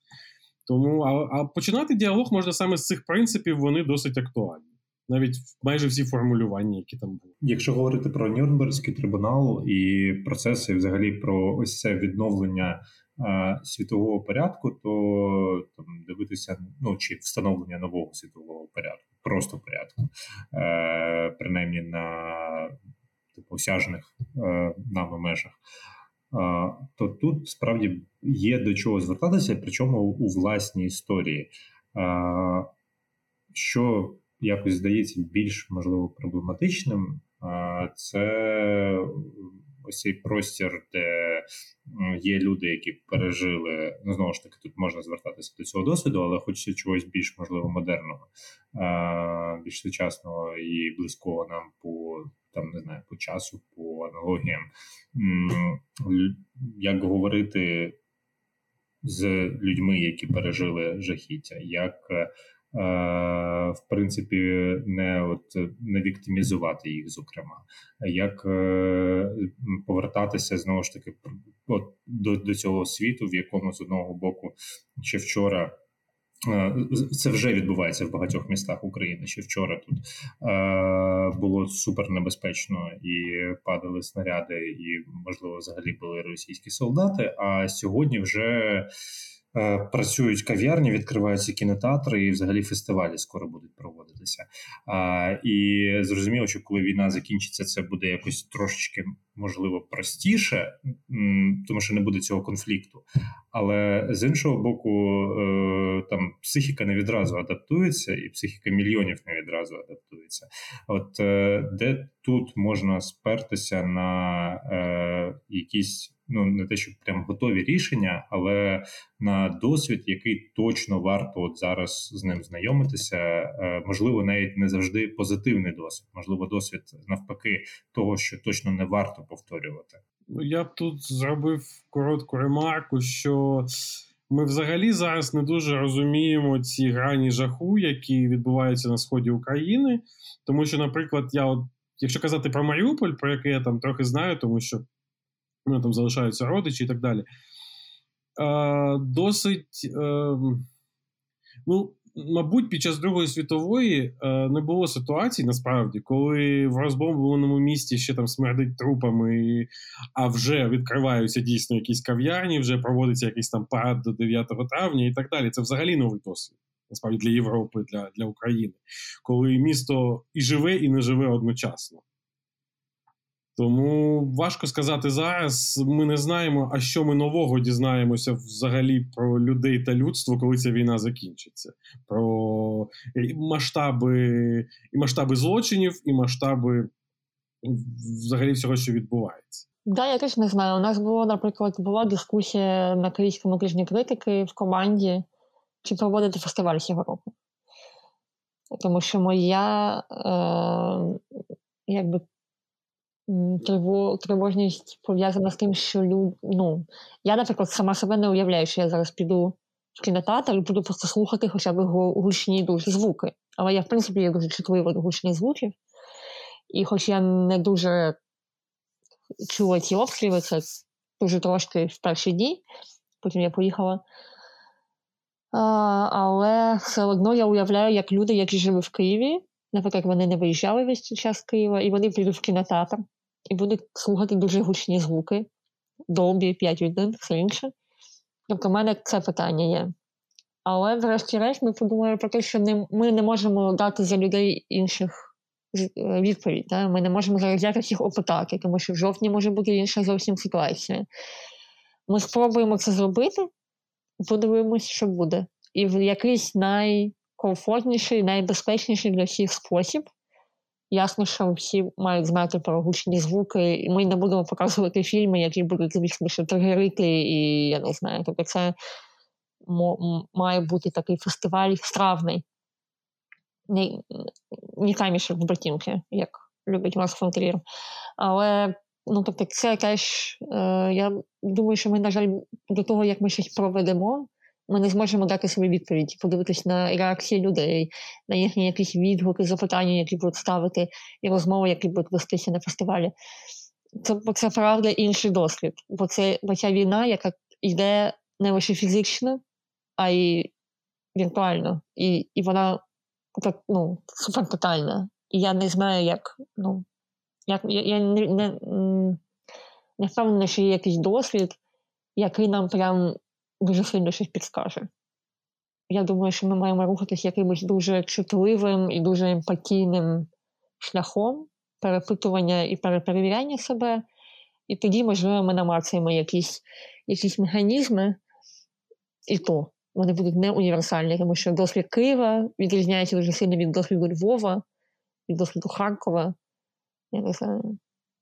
Тому а, а починати діалог можна саме з цих принципів, вони досить актуальні. Навіть майже всі формулювання, які там були. Якщо говорити про Нюрнберзький трибунал і процеси, взагалі про ось це відновлення е, світового порядку, то там дивитися ну чи встановлення нового світового порядку, просто порядку, е, принаймні на типу осяжних е, нами межах то тут справді є до чого звертатися, причому у власній історії, що якось здається більш можливо проблематичним, це ось цей простір, де є люди, які пережили. Ну, знову ж таки, тут можна звертатися до цього досвіду, але хочеться чогось більш можливо модерного, більш сучасного і близького нам по там не знаю по часу, по аналогіям. Як говорити з людьми, які пережили жахіття, як в принципі, не от не віктимізувати їх, зокрема, як е, повертатися знову ж таки от, до, до цього світу, в якому з одного боку ще вчора. Е, це вже відбувається в багатьох містах України. Ще вчора тут е, було супер небезпечно і падали снаряди, і можливо взагалі були російські солдати. А сьогодні вже Е, працюють кав'ярні, відкриваються кінотеатри, і взагалі фестивалі скоро будуть проводитися. І зрозуміло, що коли війна закінчиться, це буде якось трошечки можливо простіше, тому що не буде цього конфлікту. Але з іншого боку, е, там психіка не відразу адаптується, і психіка мільйонів не відразу адаптується. От е, де тут можна спертися на якісь ну не те, що прям готові рішення, але на досвід, який точно варто от зараз з ним знайомитися. Е, можливо, навіть не завжди позитивний досвід, можливо, досвід навпаки того, що точно не варто повторювати. Ну, я б тут зробив коротку ремарку, що. Ми взагалі зараз не дуже розуміємо ці грані жаху, які відбуваються на сході України. Тому що, наприклад, я, от, якщо казати про Маріуполь, про який я там трохи знаю, тому що мене там залишаються родичі і так далі. Е, Досить, е, ну, мабуть, під час Другої світової е, не було ситуації насправді, коли в розбомбленому місті ще там смердить трупами, а вже відкриваються дійсно якісь кав'ярні, вже проводиться якийсь там парад до 9 травня і так далі. Це взагалі новий досвід. Насправді для Європи, для для України, коли місто і живе, і не живе одночасно. Тому важко сказати зараз. Ми не знаємо, а що ми нового дізнаємося взагалі про людей та людство, коли ця війна закінчиться. Про масштаби і масштаби злочинів, і масштаби взагалі всього, що відбувається. Да, я теж не знаю. У нас було, наприклад, була дискусія на Київському тижні критики в команді, чи проводити фестиваль цього року. Тому що моя е, якби тривожність пов'язана з тим, що люд... ну, я, наприклад, сама себе не уявляю, що я зараз піду в кінотеатр і буду просто слухати хоча б гучні дуже звуки. Але я, в принципі, є дуже чутлива до гучних звуків. І хоч я не дуже чула ці обстріли, це дуже трошки в перші дні, потім я поїхала. А, Але все одно я уявляю, як люди, які жили в Києві, наприклад, вони не виїжджали весь час з Києва, і вони підуть в кінотеатр і будуть слухати дуже гучні звуки, Dolby 5.1, все інше. Тобто, в мене це питання є. Але, врешті-решт, ми подумали про те, що не, ми не можемо дати за людей інших відповідь. Да? Ми не можемо зараз взяти всіх опитати, тому що в жовтні може бути інша зовсім ситуація. Ми спробуємо це зробити, подивимось, що буде. І в якийсь найкомфортніший, найбезпечніший для всіх спосіб. Ясно, що всі мають знати про гучні звуки, і ми не будемо показувати фільми, які будуть звісно, що тригерити, і я не знаю. Тобто це має бути такий фестиваль стравний, не, не камішок в ботинки, як любить Марс фон. Але ну, тобто, це теж, е, я думаю, що ми, на жаль, до того, як ми щось проведемо, ми не зможемо дати собі відповідь, подивитись на реакції людей, на їхні якісь відгуки, запитання, які будуть ставити, і розмови, які будуть вестися на фестивалі. Це бо це правда інший досвід, бо це бо ця війна, яка йде не лише фізично, а й віртуально. І і вона так, ну, супер тотальна. І я не знаю, як. ну, як Я, я не, не, не впевнена, що є якийсь досвід, який нам прям дуже сильно щось підскаже. Я думаю, що ми маємо рухатися якимось дуже чутливим і дуже емпатійним шляхом перепитування і переперевіряння себе. І тоді, можливо, ми намацаємо якісь якісь механізми, і то вони будуть не універсальні, тому що досвід Києва відрізняється дуже сильно від досвіду Львова, від досвіду Харкова, я не знаю,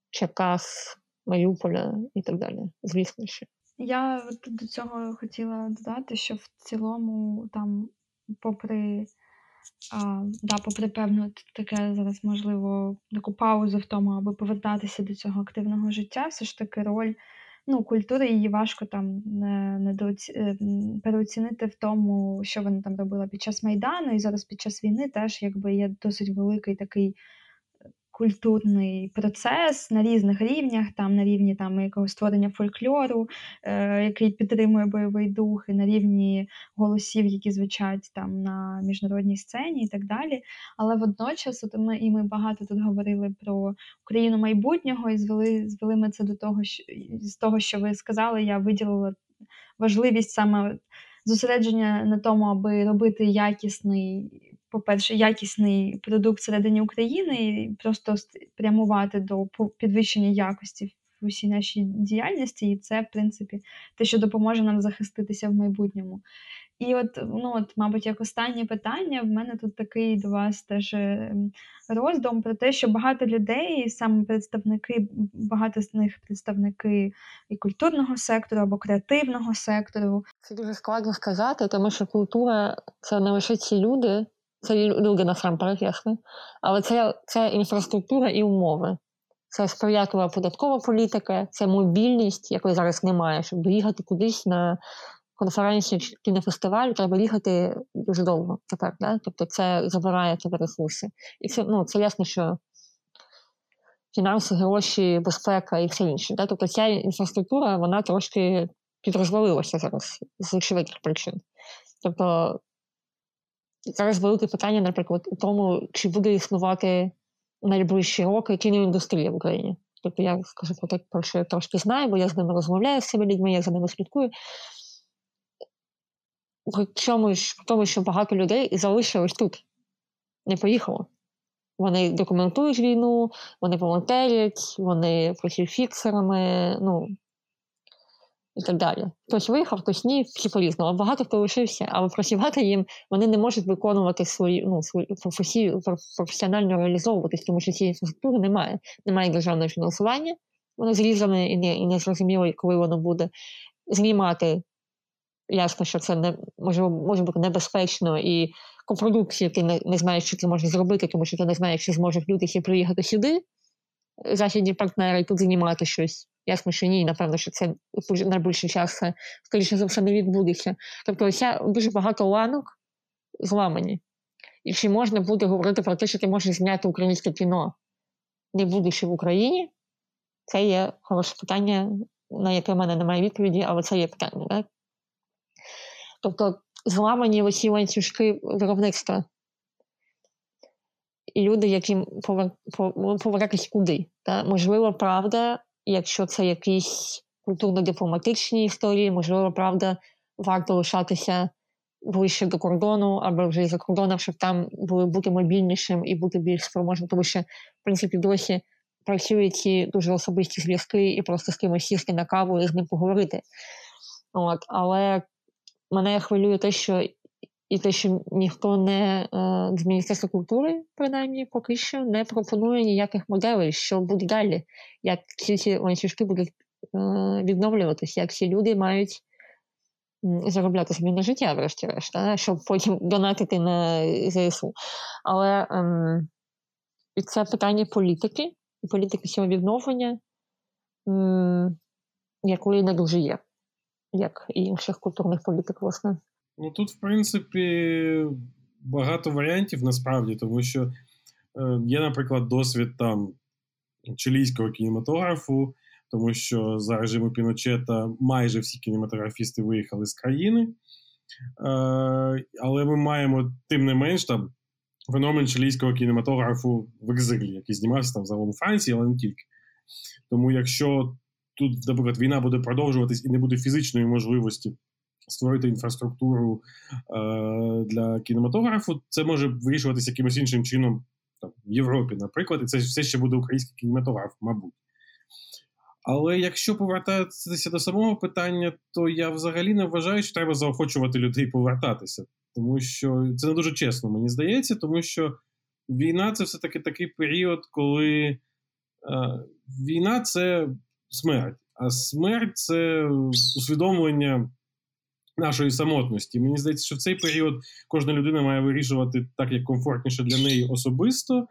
Черкас, Маріуполя і так далі. Звісно ще. Я до цього хотіла додати, що в цілому, там, попри а, да, попри певну таке зараз, можливо, таку паузу в тому, аби повертатися до цього активного життя, все ж таки роль ну, культури її важко там не, не доці... Е, переоцінити в тому, що вона там робила під час Майдану, і зараз під час війни теж якби є досить великий такий культурний процес на різних рівнях, там на рівні там якогось створення фольклору, е, який підтримує бойовий дух, і на рівні голосів, які звучать там на міжнародній сцені і так далі. Але водночас, от ми і ми багато тут говорили про Україну майбутнього і звели звели ми це до того, що з того, що ви сказали, я виділила важливість саме зосередження на тому, аби робити якісний по-перше, якісний продукт всередині України і просто прямувати до підвищення якості в усій нашій діяльності, і це, в принципі, те, що допоможе нам захиститися в майбутньому. І от, ну от, мабуть, як останнє питання, в мене тут такий до вас теж ем, роздум про те, що багато людей, саме представники, багато з них представники і культурного сектору або креативного сектору. Це дуже складно сказати, тому що культура це не лише ці люди, це люди насамперед, ясно. Але це, це інфраструктура і умови. Це сприятлива податкова політика, це мобільність, якої зараз немає, щоб доїхати кудись на конференцію чи кінофестиваль, треба їхати дуже довго тепер. Да? Тобто це забирає тебе ресурси. І це ну, це ясно, що фінанси, гроші, безпека і все інше. Да? Тобто ця інфраструктура вона трошки підрозвалилася зараз з очевидних причин. Тобто зараз велике питання, наприклад, у тому, чи буде існувати найближчі роки кіноіндустрія в Україні. Тобто я скажу про те, про що я трошки знаю, бо я з ними розмовляю з цими людьми, я за ними слідкую. При чому в тому, що багато людей залишилось тут, не поїхало. Вони документують війну, вони волонтерять, вони працюють фіксерами. ну, і так далі. Хтось виїхав, хтось ні, всі по-різному. Багато хто лишився, але працювати їм вони не можуть виконувати свої ну, свої професію, професіонально реалізовуватись, тому що цієї інфраструктури немає. Немає державного фінансування, воно зрізане і не і не зрозуміло, коли воно буде знімати. Ясно, що це не може, може бути небезпечно і копродукції ти не, не знаєш, що ти можеш зробити, тому що ти не знаєш, чи зможуть люди всі приїхати сюди, західні партнери, і тут знімати щось. Ясно, що ні, напевно, що це найближчий час, скоріше за все, не відбудеться. Тобто, ось дуже багато ланок зламані. І чи можна буде говорити про те, що ти можеш зняти українське кіно, не будучи в Україні? Це є хороше питання, на яке в мене немає відповіді, але це є питання. Так? Тобто зламані оці ланцюжки виробництва. І люди, яким повернутися куди. Так? Можливо, правда, якщо це якісь культурно-дипломатичні історії, можливо, правда, варто лишатися ближче до кордону, або вже за кордоном, щоб там були бути мобільнішим і бути більш спроможним, тому що, в принципі, досі працюють ці дуже особисті зв'язки і просто з кимось сісти на каву і з ним поговорити. От, Але мене хвилює те, що і те, що ніхто не е, з Міністерства культури, принаймні, поки що не пропонує ніяких моделей, що буде далі, як ці ці ланцюжки будуть е, відновлюватися, як ці люди мають заробляти собі на життя, врешті-решт, щоб потім донатити на ЗСУ. Але ем, це питання політики, політики цього відновлення, ем, якої не дуже є, як і інших культурних політик, власне. Ну тут, в принципі, багато варіантів насправді, тому що е, є, наприклад, досвід там чилійського кінематографу, тому що за режиму Піночета майже всі кінематографісти виїхали з країни. Е, але ми маємо, тим не менш, там феномен чилійського кінематографу в екзилі, який знімався там загалом у Франції, але не тільки. Тому якщо тут, наприклад, війна буде продовжуватись і не буде фізичної можливості створити інфраструктуру е, для кінематографу, це може вирішуватися якимось іншим чином там, в Європі, наприклад, і це все ще буде український кінематограф, мабуть. Але якщо повертатися до самого питання, то я взагалі не вважаю, що треба заохочувати людей повертатися, тому що це не дуже чесно, мені здається, тому що війна це все-таки такий період, коли е, війна це смерть, а смерть це усвідомлення нашої самотності. Мені здається, що в цей період кожна людина має вирішувати так, як комфортніше для неї особисто,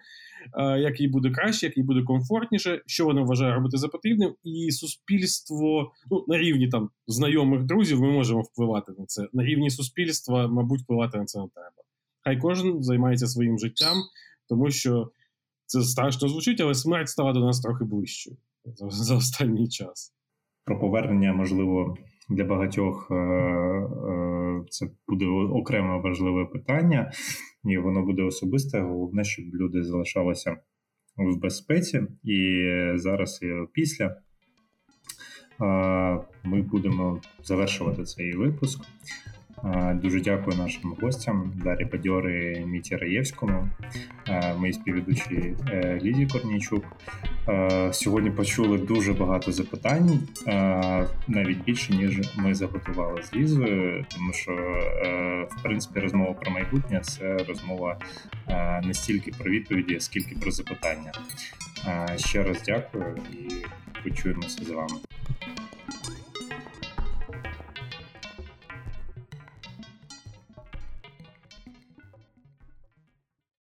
як їй буде краще, як їй буде комфортніше, що вона вважає робити за потрібним, і суспільство ну на рівні там знайомих друзів ми можемо впливати на це. На рівні суспільства, мабуть, впливати на це не треба. Хай кожен займається своїм життям, тому що це страшно звучить, але смерть стала до нас трохи ближчою за, за останній час. Про повернення можливо для багатьох е, е, це буде окреме важливе питання, і воно буде особисте. Головне, щоб люди залишалися в безпеці. І зараз і після е, ми будемо завершувати цей випуск. Дуже дякую нашим гостям Дарі Бадьори Міті Раєвському, мої співведучі Лідії Корнійчук. Сьогодні почули дуже багато запитань, навіть більше ніж ми заготували з Лізою, тому що е, в принципі розмова про майбутнє це розмова не стільки про відповіді, скільки про запитання. Ще раз дякую і почуємося з вами.